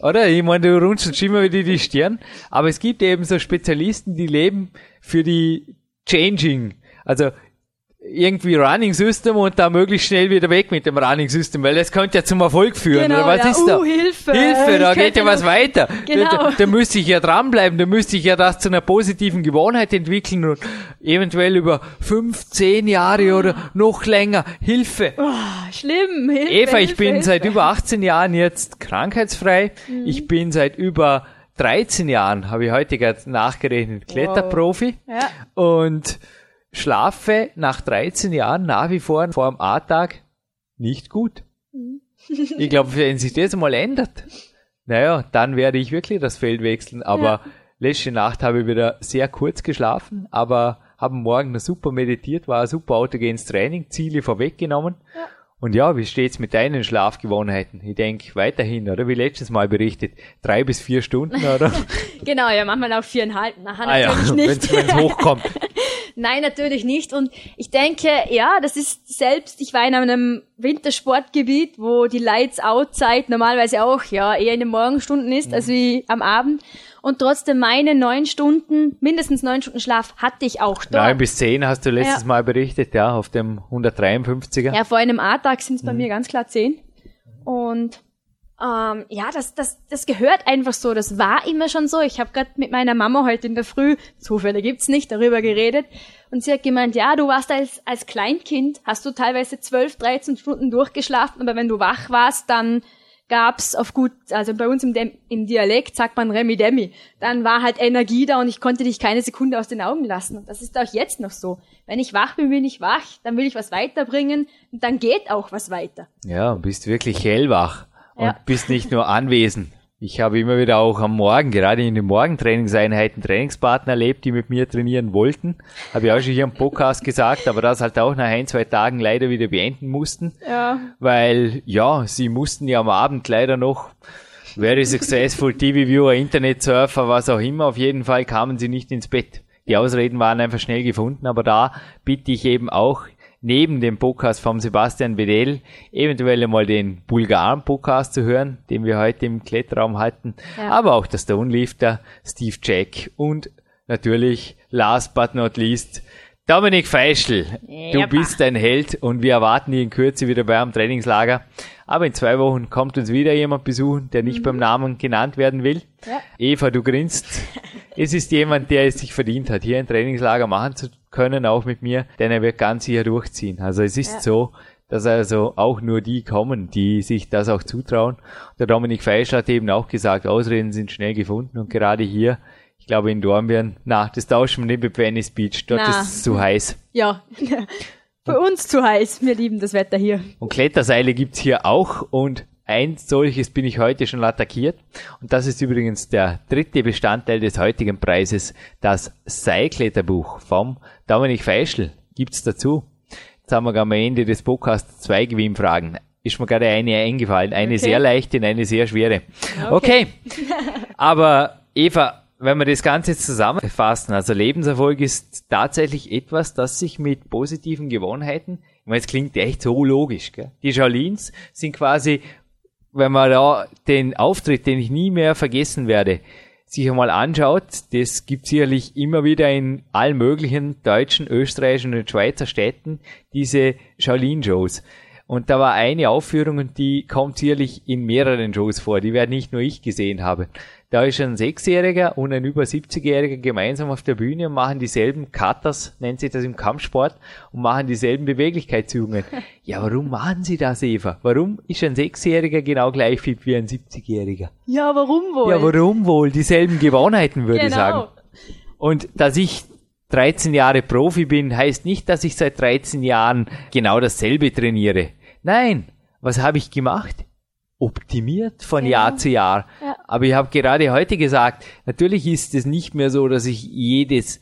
Oder? Ich meine, du runzelst immer wieder die Stirn. Aber es gibt eben so Spezialisten, die leben für die changing. Also irgendwie Running System und da möglichst schnell wieder weg mit dem Running System, weil das könnte ja zum Erfolg führen. Genau, oder was ja. ist da? Uh, Hilfe. Hilfe, da geht ja was weiter. Genau. Da, da müsste ich ja dranbleiben, da müsste ich ja das zu einer positiven Gewohnheit entwickeln und eventuell über fünf, zehn Jahre oder noch länger. Hilfe. Ah, schlimm. Hilfe, Eva, ich Hilfe, bin Hilfe. seit über 18 Jahren jetzt krankheitsfrei. Mhm. Ich bin seit über 13 Jahren, habe ich heute gerade nachgerechnet, Kletterprofi Ja. und schlafe nach 13 Jahren nach wie vor vor dem A-Tag nicht gut. Mhm. ich glaube, wenn sich das mal ändert, naja, dann werde ich wirklich das Feld wechseln. Aber Ja. letzte Nacht habe ich wieder sehr kurz geschlafen, aber habe morgen noch super meditiert, war ein super autogenes Training, Ziele vorweggenommen. Ja. Und ja, wie steht's mit deinen Schlafgewohnheiten? Ich denke weiterhin, oder? Wie letztes Mal berichtet, drei bis vier Stunden, oder? Genau, ja, manchmal auch viereinhalb. Nachher ah ja, natürlich nicht. wenn es hochkommt. Nein, natürlich nicht. Und ich denke, ja, das ist selbst, ich war in einem Wintersportgebiet, wo die Lights-Out-Zeit normalerweise auch, ja, eher in den Morgenstunden ist, als wie am Abend. Und trotzdem meine neun Stunden, mindestens neun Stunden Schlaf hatte ich auch dort. Neun bis zehn hast du letztes Ja. Mal berichtet, ja, auf dem 153er. Ja, vor einem A-Tag sind es Mhm. bei mir ganz klar zehn. Und ähm, ja, das, das, das gehört einfach so. Das war immer schon so. Ich habe gerade mit meiner Mama heute in der Früh, Zufälle gibt's nicht, darüber geredet. Und sie hat gemeint, ja, du warst als, als Kleinkind, hast du teilweise 12, 13 Stunden durchgeschlafen, aber wenn du wach warst, dann gab's auf gut, also bei uns im, Dem im Dialekt sagt man Remi Demi. Dann war halt Energie da und ich konnte dich keine Sekunde aus den Augen lassen. Und das ist auch jetzt noch so. Wenn ich wach bin, bin ich wach, dann will ich was weiterbringen und dann geht auch was weiter. Ja, bist wirklich hellwach und Ja. bist nicht nur anwesend. Ich habe immer wieder auch am Morgen, gerade in den Morgentrainingseinheiten, Trainingspartner erlebt, die mit mir trainieren wollten. Habe ich auch schon hier im Podcast gesagt, aber das halt auch nach ein, zwei Tagen leider wieder beenden mussten. Ja. Weil, ja, sie mussten ja am Abend leider noch very successful TV Viewer, Internet Surfer, was auch immer, auf jeden Fall kamen sie nicht ins Bett. Die Ausreden waren einfach schnell gefunden, aber da bitte ich eben auch neben dem Podcast vom Sebastian Bedell eventuell mal den Bulgaren Podcast zu hören, den wir heute im Kletterraum hatten, Ja. aber auch der Stone Lifter, Steve Jack und natürlich last but not least Dominik Feischl. Du Ja, bist ein Held und wir erwarten dich in Kürze wieder bei einem Trainingslager. Aber in zwei Wochen kommt uns wieder jemand besuchen, der nicht beim Namen genannt werden will. Ja. Eva, du grinst. es ist jemand, der es sich verdient hat, hier ein Trainingslager machen zu können, auch mit mir, denn er wird ganz sicher durchziehen. Also es ist Ja. so, dass also auch nur die kommen, die sich das auch zutrauen. Der Dominik Feischl hat eben auch gesagt, Ausreden sind schnell gefunden und gerade hier, ich glaube in Dornbirn, na, das tauschen wir nicht mit Venice Beach, dort Na. ist es zu heiß. Ja. Für uns zu heiß. Wir lieben das Wetter hier. Und Kletterseile gibt's hier auch und ein solches bin ich heute schon attackiert. Und das ist übrigens der dritte Bestandteil des heutigen Preises, das Seilkletterbuch vom Dominik Feischl. Gibt's dazu? Jetzt haben wir am Ende des Podcasts zwei Gewinnfragen. Ist mir gerade eine eingefallen. Eine Okay. sehr leichte und eine sehr schwere. Okay. Aber Eva, wenn wir das Ganze jetzt zusammenfassen, also Lebenserfolg ist tatsächlich etwas, das sich mit positiven Gewohnheiten, ich meine, es klingt echt so logisch, gell? Die Jolines sind quasi, wenn man da den Auftritt, den ich nie mehr vergessen werde, sich einmal anschaut, das gibt sicherlich immer wieder in allen möglichen deutschen, österreichischen und Schweizer Städten diese Shaolin-Shows. Und da war eine Aufführung und die kommt sicherlich in mehreren Shows vor, die werde nicht nur ich gesehen haben. Da ist ein Sechsjähriger und ein über 70-Jähriger gemeinsam auf der Bühne und machen dieselben Katas, nennt sich das im Kampfsport, und machen dieselben Beweglichkeitsübungen. Ja, warum machen sie das, Eva? Warum ist ein Sechsjähriger genau gleich fit wie ein 70-Jähriger? Ja, warum wohl? Ja, warum wohl? Dieselben Gewohnheiten, würde ich sagen. Genau. Und dass ich 13 Jahre Profi bin, heißt nicht, dass ich seit 13 Jahren genau dasselbe trainiere. Nein, was habe ich gemacht? Optimiert von Genau. Jahr zu Jahr. Ja. Aber ich habe gerade heute gesagt, natürlich ist es nicht mehr so, dass ich jedes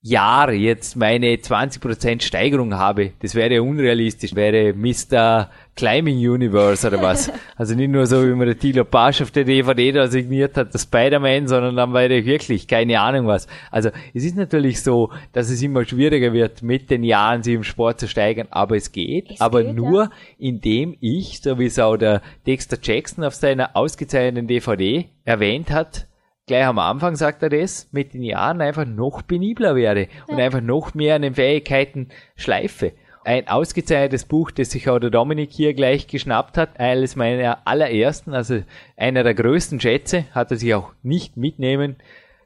Jahr jetzt meine 20% Steigerung habe. Das wäre unrealistisch. Wäre Mr. Climbing Universe oder was. Also nicht nur so, wie man der Thilo Pasch auf der DVD da signiert hat, der Spider-Man, sondern dann wäre ich wirklich keine Ahnung was. Also es ist natürlich so, dass es immer schwieriger wird, mit den Jahren sich im Sport zu steigern, aber es geht. Es aber geht, nur, indem ich, so wie es auch der Dexter Jackson auf seiner ausgezeichneten DVD erwähnt hat, gleich am Anfang sagt er das, mit den Jahren einfach noch penibler werde und einfach noch mehr an den Fähigkeiten schleife. Ein ausgezeichnetes Buch, das sich auch der Dominik hier gleich geschnappt hat, eines meiner allerersten, also einer der größten Schätze, hat er sich auch nicht mitnehmen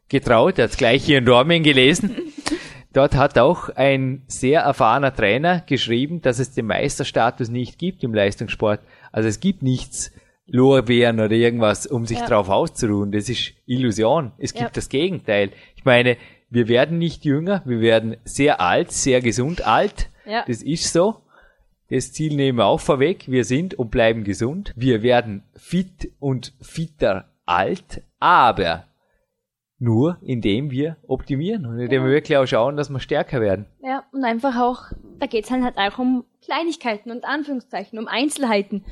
getraut, er hat es gleich hier in Dormien gelesen. Dort hat auch ein sehr erfahrener Trainer geschrieben, dass es den Meisterstatus nicht gibt im Leistungssport. Also es gibt nichts Lorbeeren oder irgendwas, um sich Ja. drauf auszuruhen. Das ist Illusion. Es gibt Ja. das Gegenteil. Ich meine, wir werden nicht jünger, wir werden sehr alt, sehr gesund alt. Ja. Das ist so. Das Ziel nehmen wir auch vorweg. Wir sind und bleiben gesund. Wir werden fit und fitter alt, aber nur indem wir optimieren und indem wir wirklich auch schauen, dass wir stärker werden. Ja, und einfach auch, da geht's halt, halt auch um Kleinigkeiten und Anführungszeichen, um Einzelheiten.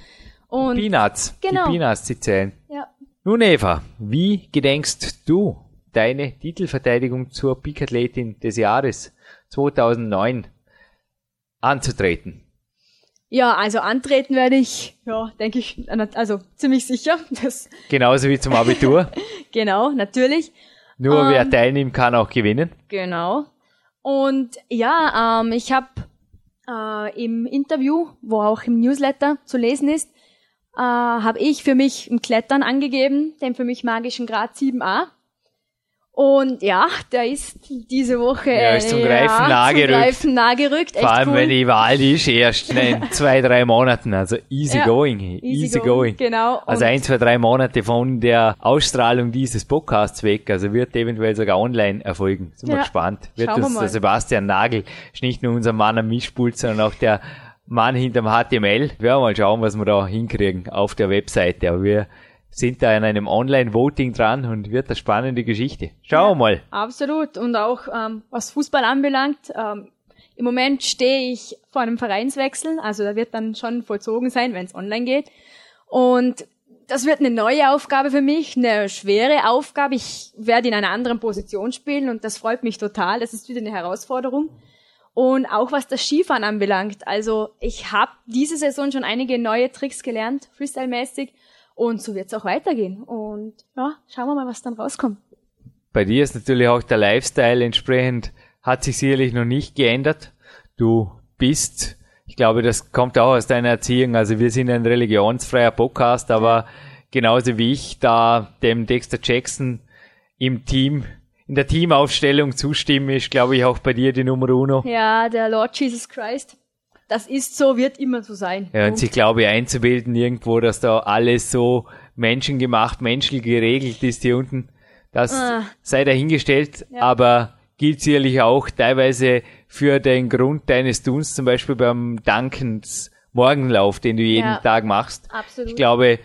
Und Peanuts, Genau. die Peanuts, die zählen. ja, Nun Eva, wie gedenkst du deine Titelverteidigung zur Peak-Athletin des Jahres 2009 anzutreten? ja, also antreten werde ich, ja, denke ich, also ziemlich sicher. Das, Genauso wie zum Abitur. genau, natürlich. Nur wer Ähm. teilnimmt, kann auch gewinnen. Genau. Und ja, ähm, ich habe äh, im Interview, wo auch im Newsletter zu lesen ist, äh, habe ich für mich im Klettern angegeben, den für mich magischen Grad 7a. Und ja, der ist diese Woche Ja, ist zum Greifen nah zum. Greifen nah gerückt. Vor allem, cool. wenn die Wahl ist erst in zwei, drei Monaten. Also easy Ja, going. easy Easy, going, going. genau. Also ein, zwei, drei Monate von der Ausstrahlung dieses Podcasts weg. Also wird eventuell sogar online erfolgen. Sind wir Ja, gespannt. Wird wir uns mal. der Sebastian Nagel, ist nicht nur unser Mann am Mischpult, sondern auch der Mann hinterm HTML. Wir werden mal schauen, was wir da hinkriegen auf der Webseite. Aber wir sind da in einem Online-Voting dran und wird eine spannende Geschichte. Schauen wir mal. Absolut. Und auch ähm, was Fußball anbelangt, ähm, im Moment stehe ich vor einem Vereinswechsel. Also da wird dann schon vollzogen sein, wenn es online geht. Und das wird eine neue Aufgabe für mich, eine schwere Aufgabe. Ich werde in einer anderen Position spielen und das freut mich total. Das ist wieder eine Herausforderung. Und auch was das Skifahren anbelangt. Also ich habe diese Saison schon einige neue Tricks gelernt, Freestyle-mäßig. Und so wird es auch weitergehen. Und ja, schauen wir mal, was dann rauskommt. Bei dir ist natürlich auch der Lifestyle entsprechend, hat sich sicherlich noch nicht geändert. Du bist, ich glaube, das kommt auch aus deiner Erziehung. Also wir sind ein religionsfreier Podcast, aber genauso wie ich da dem Dexter Jackson im Team, in der Teamaufstellung zustimme, ist glaube ich auch bei dir die Nummer uno. Ja, der Lord Jesus Christ. Das ist so, wird immer so sein. Ja, und sich glaube ich einzubilden irgendwo, dass da alles so menschengemacht, menschlich geregelt ist hier unten. Das Ah. sei dahingestellt, Ja. aber gilt sicherlich auch teilweise für den Grund deines Tuns, zum Beispiel beim Dankens Morgenlauf, den du jeden Ja. Tag machst. Absolut. Ich glaube,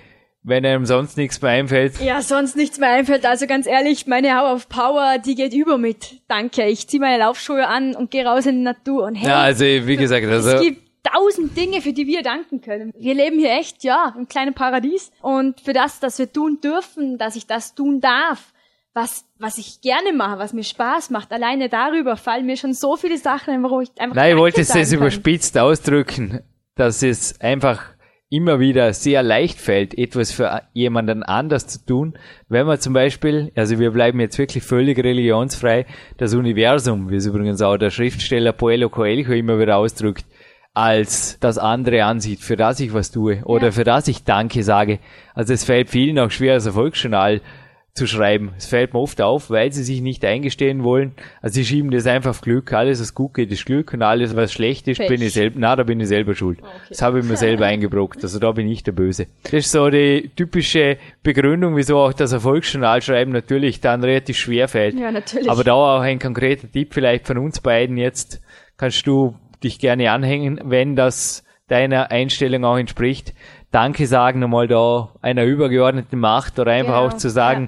wenn einem sonst nichts mehr einfällt, ja, sonst nichts mehr einfällt. Also ganz ehrlich, meine Hour of Power, die geht über mit. Danke. Ich zieh meine Laufschuhe an und gehe raus in die Natur. Und hey, ja, also wie gesagt, es also gibt tausend Dinge, für die wir danken können. Wir leben hier echt, ja, im kleinen Paradies. Und für das, dass wir tun dürfen, dass ich das tun darf, was, was ich gerne mache, was mir Spaß macht, alleine darüber fallen mir schon so viele Sachen, ein, wo ich einfach Nein, ich wollte es jetzt überspitzt ausdrücken, dass es einfach immer wieder sehr leicht fällt, etwas für jemanden anders zu tun. Wenn man zum Beispiel, also wir bleiben jetzt wirklich völlig religionsfrei, das Universum, wie es übrigens auch der Schriftsteller Poelo Coelho immer wieder ausdrückt, als das andere ansieht, für das ich was tue oder Ja. für das ich Danke sage. Also es fällt vielen auch schwer, als Erfolgsjournal zu schreiben. Es fällt mir oft auf, weil sie sich nicht eingestehen wollen. Also sie schieben das einfach auf Glück. Alles, was gut geht, ist Glück und alles, was schlecht ist, Pech. bin ich selber, na, da bin ich selber schuld. Das habe ich mir selber eingebrockt. Also da bin ich der Böse. Das ist so die typische Begründung, wieso auch das Erfolgsjournal schreiben natürlich dann relativ schwer fällt. Ja, natürlich. Aber da auch ein konkreter Tipp vielleicht von uns beiden jetzt. Kannst du dich gerne anhängen, wenn das deiner Einstellung auch entspricht. Danke sagen nochmal da einer übergeordneten Macht oder einfach Genau, auch zu sagen,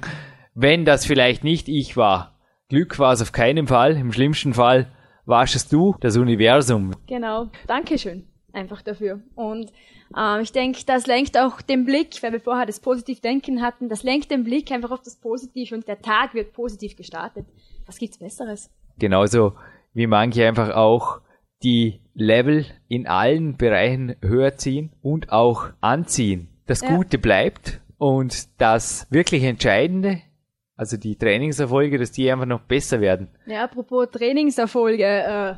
wenn das vielleicht nicht ich war. Glück war es auf keinen Fall. Im schlimmsten Fall warst es du, das Universum. Genau. Dankeschön. Einfach dafür. Und ähm, ich denke, das lenkt auch den Blick, weil wir vorher das Positivdenken hatten, das lenkt den Blick einfach auf das Positive und der Tag wird positiv gestartet. Was gibt's Besseres? Genauso wie manche einfach auch die Level in allen Bereichen höher ziehen und auch anziehen. Das Ja. Gute bleibt und das wirklich Entscheidende also die Trainingserfolge, dass die einfach noch besser werden. Ja, apropos Trainingserfolge, äh,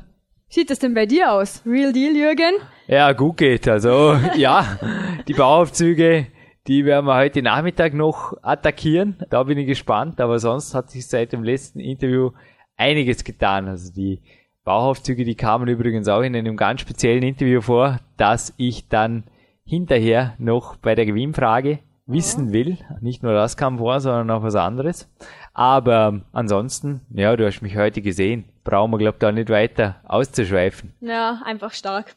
sieht das denn bei dir aus? Real Deal, Jürgen? Ja, gut geht. Also ja, die Bauaufzüge, die werden wir heute Nachmittag noch attackieren. Da bin ich gespannt. Aber sonst hat sich seit dem letzten Interview einiges getan. Also die Bauaufzüge, die kamen übrigens auch in einem ganz speziellen Interview vor, dass ich dann hinterher noch bei der Gewinnfrage wissen will. Nicht nur das kam vor, sondern auch was anderes. Aber ansonsten, ja, du hast mich heute gesehen. Brauchen wir, glaube ich, da nicht weiter auszuschweifen. Ja, einfach stark.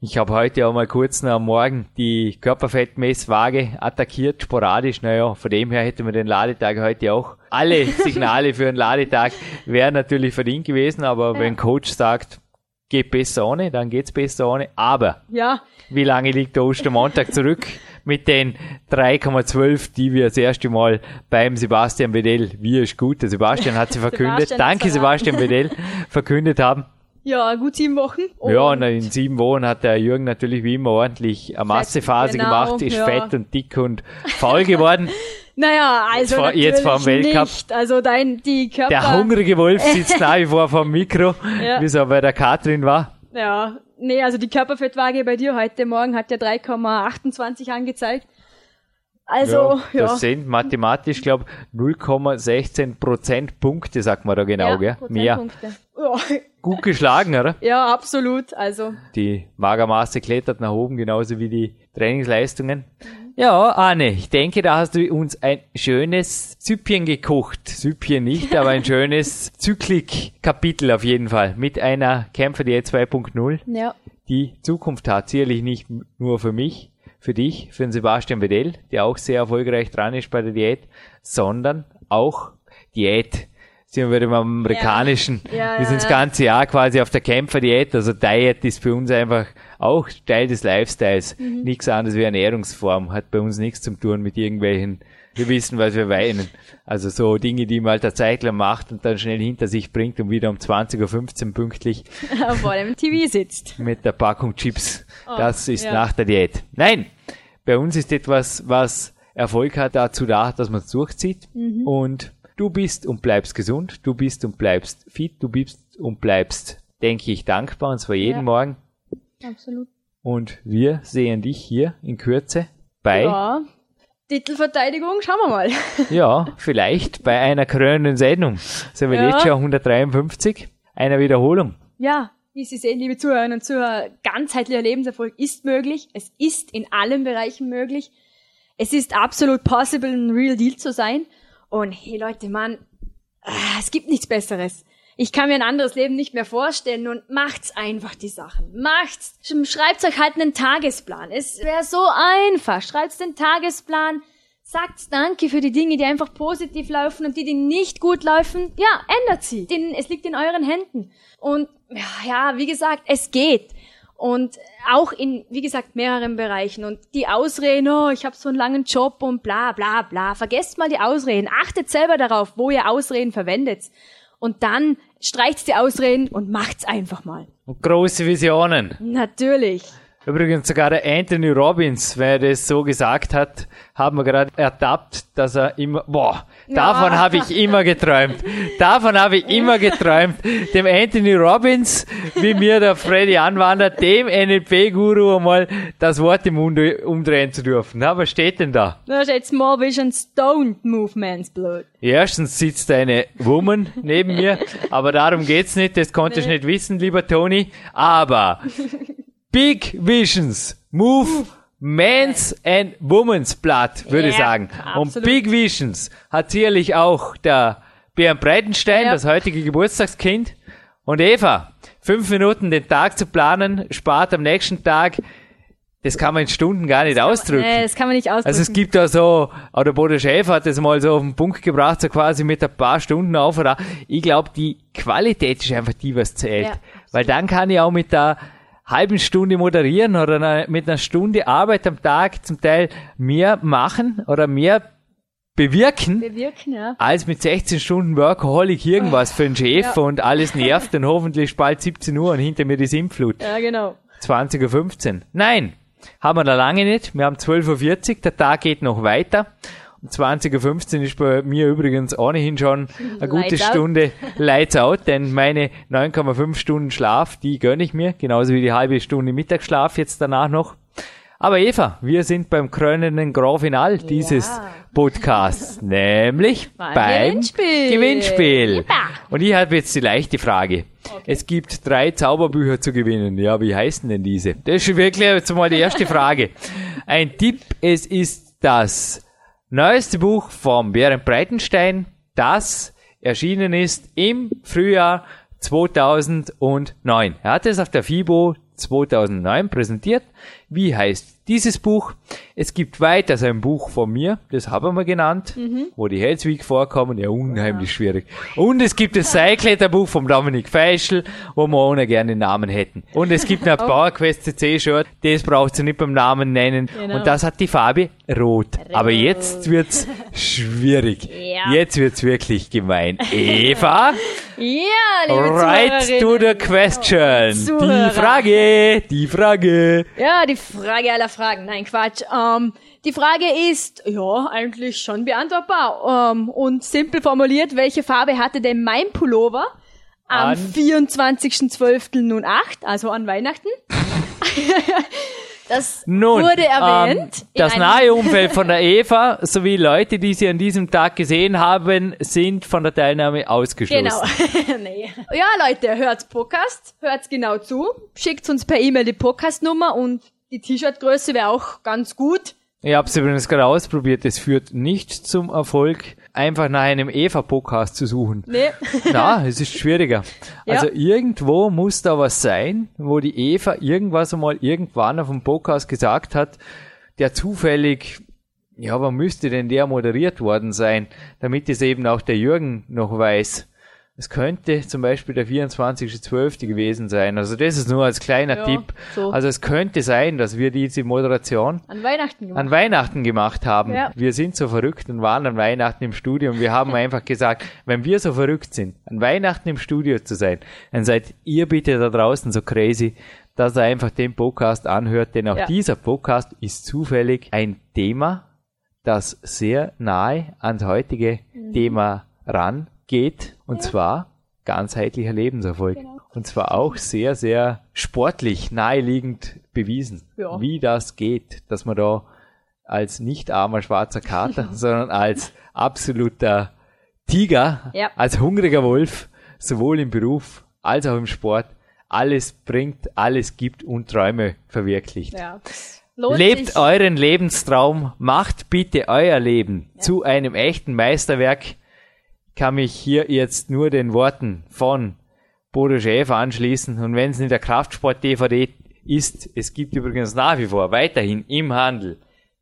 Ich habe heute auch mal kurz nach am Morgen die Körperfettmesswaage attackiert, sporadisch. Naja, von dem her hätten wir den Ladetag heute auch. Alle Signale für einen Ladetag wären natürlich verdient gewesen, aber ja. wenn Coach sagt, geht besser ohne, dann geht's besser ohne. Aber ja. wie lange liegt der Ostermontag zurück? mit den 3,12, die wir das erste Mal beim Sebastian Bedell, wie ist gut, der Sebastian hat sie verkündet, Sebastian danke Sebastian Bedell, verkündet haben. Ja, gut sieben Wochen. Und ja, und in sieben Wochen hat der Jürgen natürlich wie immer ordentlich eine Massephase genau, gemacht, ist ja. fett und dick und faul geworden. Naja, also jetzt, jetzt vor dem Weltcup. Nicht. Also dein, die Körper. Der hungrige Wolf sitzt nach wie vor vor dem Mikro, ja. wie es auch bei der Katrin war. Ja, nee, also die Körperfettwaage bei dir heute Morgen hat ja 3,28 angezeigt. Also, ja. ja. Das sind mathematisch, glaube 0,16 Prozentpunkte, sagt man da genau, ja, gell? Mehr. Ja. Gut geschlagen, oder? Ja, absolut. Also. Die Magermaße klettert nach oben, genauso wie die Trainingsleistungen. Mhm. Ja, Anne, ich denke, da hast du uns ein schönes Süppchen gekocht. Süppchen nicht, aber ein schönes Zyklik-Kapitel auf jeden Fall. Mit einer Kämpfer-Diät 2.0. Ja. Die Zukunft hat sicherlich nicht nur für mich, für dich, für den Sebastian Bedell, der auch sehr erfolgreich dran ist bei der Diät, sondern auch Diät. Sind wir im amerikanischen, ja. Ja, wir sind das ganze Jahr quasi auf der Kämpferdiät, also Diet ist für uns einfach auch Teil des Lifestyles. Mhm. Nichts anderes wie Ernährungsform, hat bei uns nichts zu tun mit irgendwelchen, wir wissen, was wir weinen. Also so Dinge, die man halt der Zeitler macht und dann schnell hinter sich bringt und wieder um 20.15 Uhr pünktlich vor dem TV sitzt. Mit der Packung Chips. Oh, das ist ja. nach der Diät. Nein, bei uns ist etwas, was Erfolg hat, dazu da, dass man es durchzieht. Mhm. Und du bist und bleibst gesund, du bist und bleibst fit, du bist und bleibst, denke ich, dankbar, und zwar jeden ja. Morgen. Absolut. Und wir sehen dich hier in Kürze bei. Ja. Titelverteidigung, schauen wir mal. ja, vielleicht bei einer krönenden Sendung. Sind wir ja. jetzt schon 153, einer Wiederholung. Ja, wie Sie sehen, liebe Zuhörerinnen und Zuhörer, ganzheitlicher Lebenserfolg ist möglich. Es ist in allen Bereichen möglich. Es ist absolut possible, ein Real Deal zu sein. Und hey Leute, Mann, ah, es gibt nichts Besseres. Ich kann mir ein anderes Leben nicht mehr vorstellen und macht's einfach die Sachen. Macht's. Schreibt euch halt einen Tagesplan. Es wäre so einfach. Schreibt den Tagesplan. Sagt Danke für die Dinge, die einfach positiv laufen und die, die nicht gut laufen. Ja, ändert sie. Denn es liegt in euren Händen. Und ja, wie gesagt, es geht. Und auch in, wie gesagt, mehreren Bereichen. Und die Ausreden, oh, ich habe so einen langen Job und bla bla bla. Vergesst mal die Ausreden. Achtet selber darauf, wo ihr Ausreden verwendet. Und dann streicht die Ausreden und macht's einfach mal. Und große Visionen. Natürlich. Übrigens sogar der Anthony Robbins, wer das so gesagt hat, haben wir gerade ertappt, dass er immer, boah, davon ja. habe ich immer geträumt. Davon habe ich immer geträumt. Dem Anthony Robbins, wie mir der Freddy anwandert, dem NLP-Guru einmal das Wort im Mund umdrehen zu dürfen. Na, was steht denn da? Da steht Small Vision Stoned Movements Blood. Erstens sitzt eine Woman neben mir, aber darum geht's nicht, das konnte nee. ich nicht wissen, lieber Tony. Aber Big Visions, Move Men's and Women's Blood, würde ich sagen. Absolut. Und Big Visions hat sicherlich auch der Björn Breitenstein, ja. das heutige Geburtstagskind. Und Eva, fünf Minuten den Tag zu planen, spart am nächsten Tag das kann man in Stunden gar nicht ausdrücken. nee, das kann man nicht ausdrücken. Also es gibt da so, oder Bodo Schäfer hat das mal so auf den Punkt gebracht, so quasi mit ein paar Stunden auf Ich glaube, die Qualität ist einfach die, was zählt. Ja, Weil dann kann ich auch mit der halben Stunde moderieren oder mit einer Stunde Arbeit am Tag zum Teil mehr machen oder mehr bewirken, bewirken ja. als mit 16 Stunden Workaholic irgendwas für einen Chef ja. und alles nervt und hoffentlich bald 17 Uhr und hinter mir die Sinnflut. Ja, genau. 20.15 Uhr. Nein, haben wir da lange nicht. Wir haben 12.40 Uhr, der Tag geht noch weiter. 20.15 Uhr ist bei mir übrigens ohnehin schon eine gute Lights out. Stunde Lights out, denn meine 9,5 Stunden Schlaf, die gönne ich mir, genauso wie die halbe Stunde Mittagsschlaf jetzt danach noch. Aber Eva, wir sind beim krönenden Grand Final dieses Podcasts, nämlich Beim beim Gewinnspiel. Gewinnspiel. Jippa. Und ich habe jetzt die leichte Frage. Es gibt drei Zauberbücher zu gewinnen. Ja, wie heißen denn diese? Das ist wirklich jetzt mal die erste Frage. Ein Tipp, es ist das neueste Buch vom Bären Breitenstein, das erschienen ist im Frühjahr 2009. Er hat es auf der FIBO 2009 präsentiert. Wie heißt dieses Buch? Es gibt weiter ein Buch von mir, das haben wir genannt, wo die Helzwig vorkommen. Ja, unheimlich schwierig. Und es gibt das Seilkletterbuch vom Dominik Feischl, wo wir ohne gerne den Namen hätten. Und es gibt noch ein PowerQuest CC-Shirt, das braucht ihr nicht beim Namen nennen. Genau. Und das hat die Farbe Rot. Aber jetzt wird's schwierig. Ja. Jetzt wird's wirklich gemein. Eva? Ja, liebe Right to the question. Zuhörer. Die Frage, die Frage. Ja, die Frage aller Fragen. Nein, Quatsch. Ähm, die Frage ist, ja, eigentlich schon beantwortbar. Ähm, und simpel formuliert, welche Farbe hatte denn mein Pullover am An- 24.12.08, also an Weihnachten? das Nun, wurde erwähnt. ähm, das nahe Umfeld von der Eva sowie Leute, die sie an diesem Tag gesehen haben, sind von der Teilnahme ausgeschlossen. Genau. nee. Ja, Leute, hört's Podcast, hört's genau zu, schickt uns per E-Mail die Podcast-Nummer und die T-Shirt-Größe wäre auch ganz gut. Ich habe es übrigens gerade ausprobiert. Es führt nicht zum Erfolg, einfach nach einem Eva-Podcast zu suchen. Nee. Na, es ist schwieriger. Ja. Also irgendwo muss da was sein, wo die Eva irgendwas einmal irgendwann auf dem Podcast gesagt hat, der zufällig, ja, wann müsste denn der moderiert worden sein, damit es eben auch der Jürgen noch weiß. Es könnte zum Beispiel der 24.12. gewesen sein. Also das ist nur als kleiner Ja, Tipp. so. Also es könnte sein, dass wir diese Moderation An Weihnachten gemacht. an Weihnachten gemacht haben. Ja. Wir sind so verrückt und waren an Weihnachten im Studio und wir haben einfach gesagt, wenn wir so verrückt sind, an Weihnachten im Studio zu sein, dann seid ihr bitte da draußen so crazy, dass ihr einfach den Podcast anhört, denn auch Ja. dieser Podcast ist zufällig ein Thema, das sehr nahe ans heutige Mhm. Thema rangeht und zwar ganzheitlicher Lebenserfolg. Genau. Und zwar auch sehr, sehr sportlich, naheliegend bewiesen, Ja. wie das geht, dass man da als nicht armer schwarzer Kater, sondern als absoluter Tiger, Ja. als hungriger Wolf, sowohl im Beruf als auch im Sport, alles bringt, alles gibt und Träume verwirklicht. Ja. Lebt sich. euren Lebenstraum, macht bitte euer Leben zu einem echten Meisterwerk. Kann mich hier jetzt nur den Worten von Bodo Schäfer anschließen. Und wenn es nicht der Kraftsport-DVD ist, es gibt übrigens nach wie vor weiterhin im Handel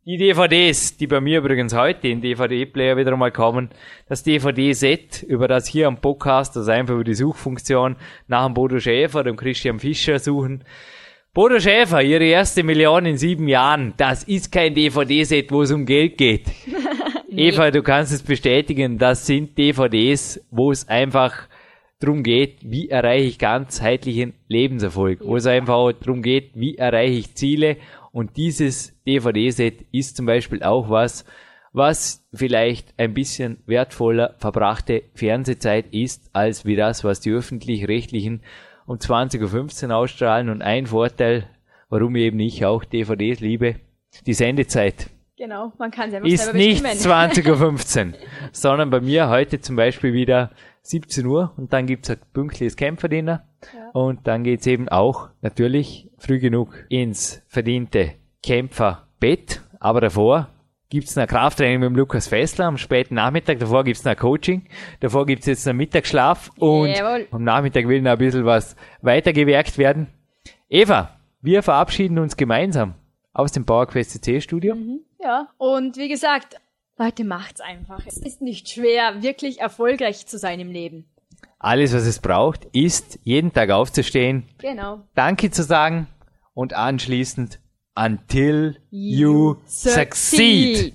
die DVDs, die bei mir übrigens heute in DVD-Player wieder mal kommen, das DVD-Set, über das hier am Podcast, also einfach über die Suchfunktion nach dem Bodo Schäfer, dem Christian Fischer suchen. Bodo Schäfer, Ihre erste Million in sieben Jahren. Das ist kein DVD-Set, wo es um Geld geht. Eva, du kannst es bestätigen, das sind DVDs, wo es einfach drum geht, wie erreiche ich ganzheitlichen Lebenserfolg, wo es einfach drum geht, wie erreiche ich Ziele. Und dieses DVD-Set ist zum Beispiel auch was, was vielleicht ein bisschen wertvoller verbrachte Fernsehzeit ist, als wie das, was die öffentlich-rechtlichen um 20.15 Uhr ausstrahlen. Und ein Vorteil, warum eben ich auch DVDs liebe, die Sendezeit Genau, man kann selber ist selber nicht bestimmen. 20.15 Uhr, sondern bei mir heute zum Beispiel wieder 17 Uhr und dann gibt's ein pünktliches Kämpferdiener und dann geht's eben auch natürlich früh genug ins verdiente Kämpferbett, aber davor gibt's noch ein Krafttraining mit dem Lukas Fessler am späten Nachmittag, davor gibt's noch ein Coaching, davor gibt's jetzt einen Mittagsschlaf und Jawohl. am Nachmittag will noch ein bisschen was weitergewerkt werden. Eva, wir verabschieden uns gemeinsam aus dem PowerQuest CC Studio. Ja, und wie gesagt, Leute, macht's einfach. Es ist nicht schwer, wirklich erfolgreich zu sein im Leben. Alles, was es braucht, ist, jeden Tag aufzustehen, Genau. Danke zu sagen und anschließend until you succeed.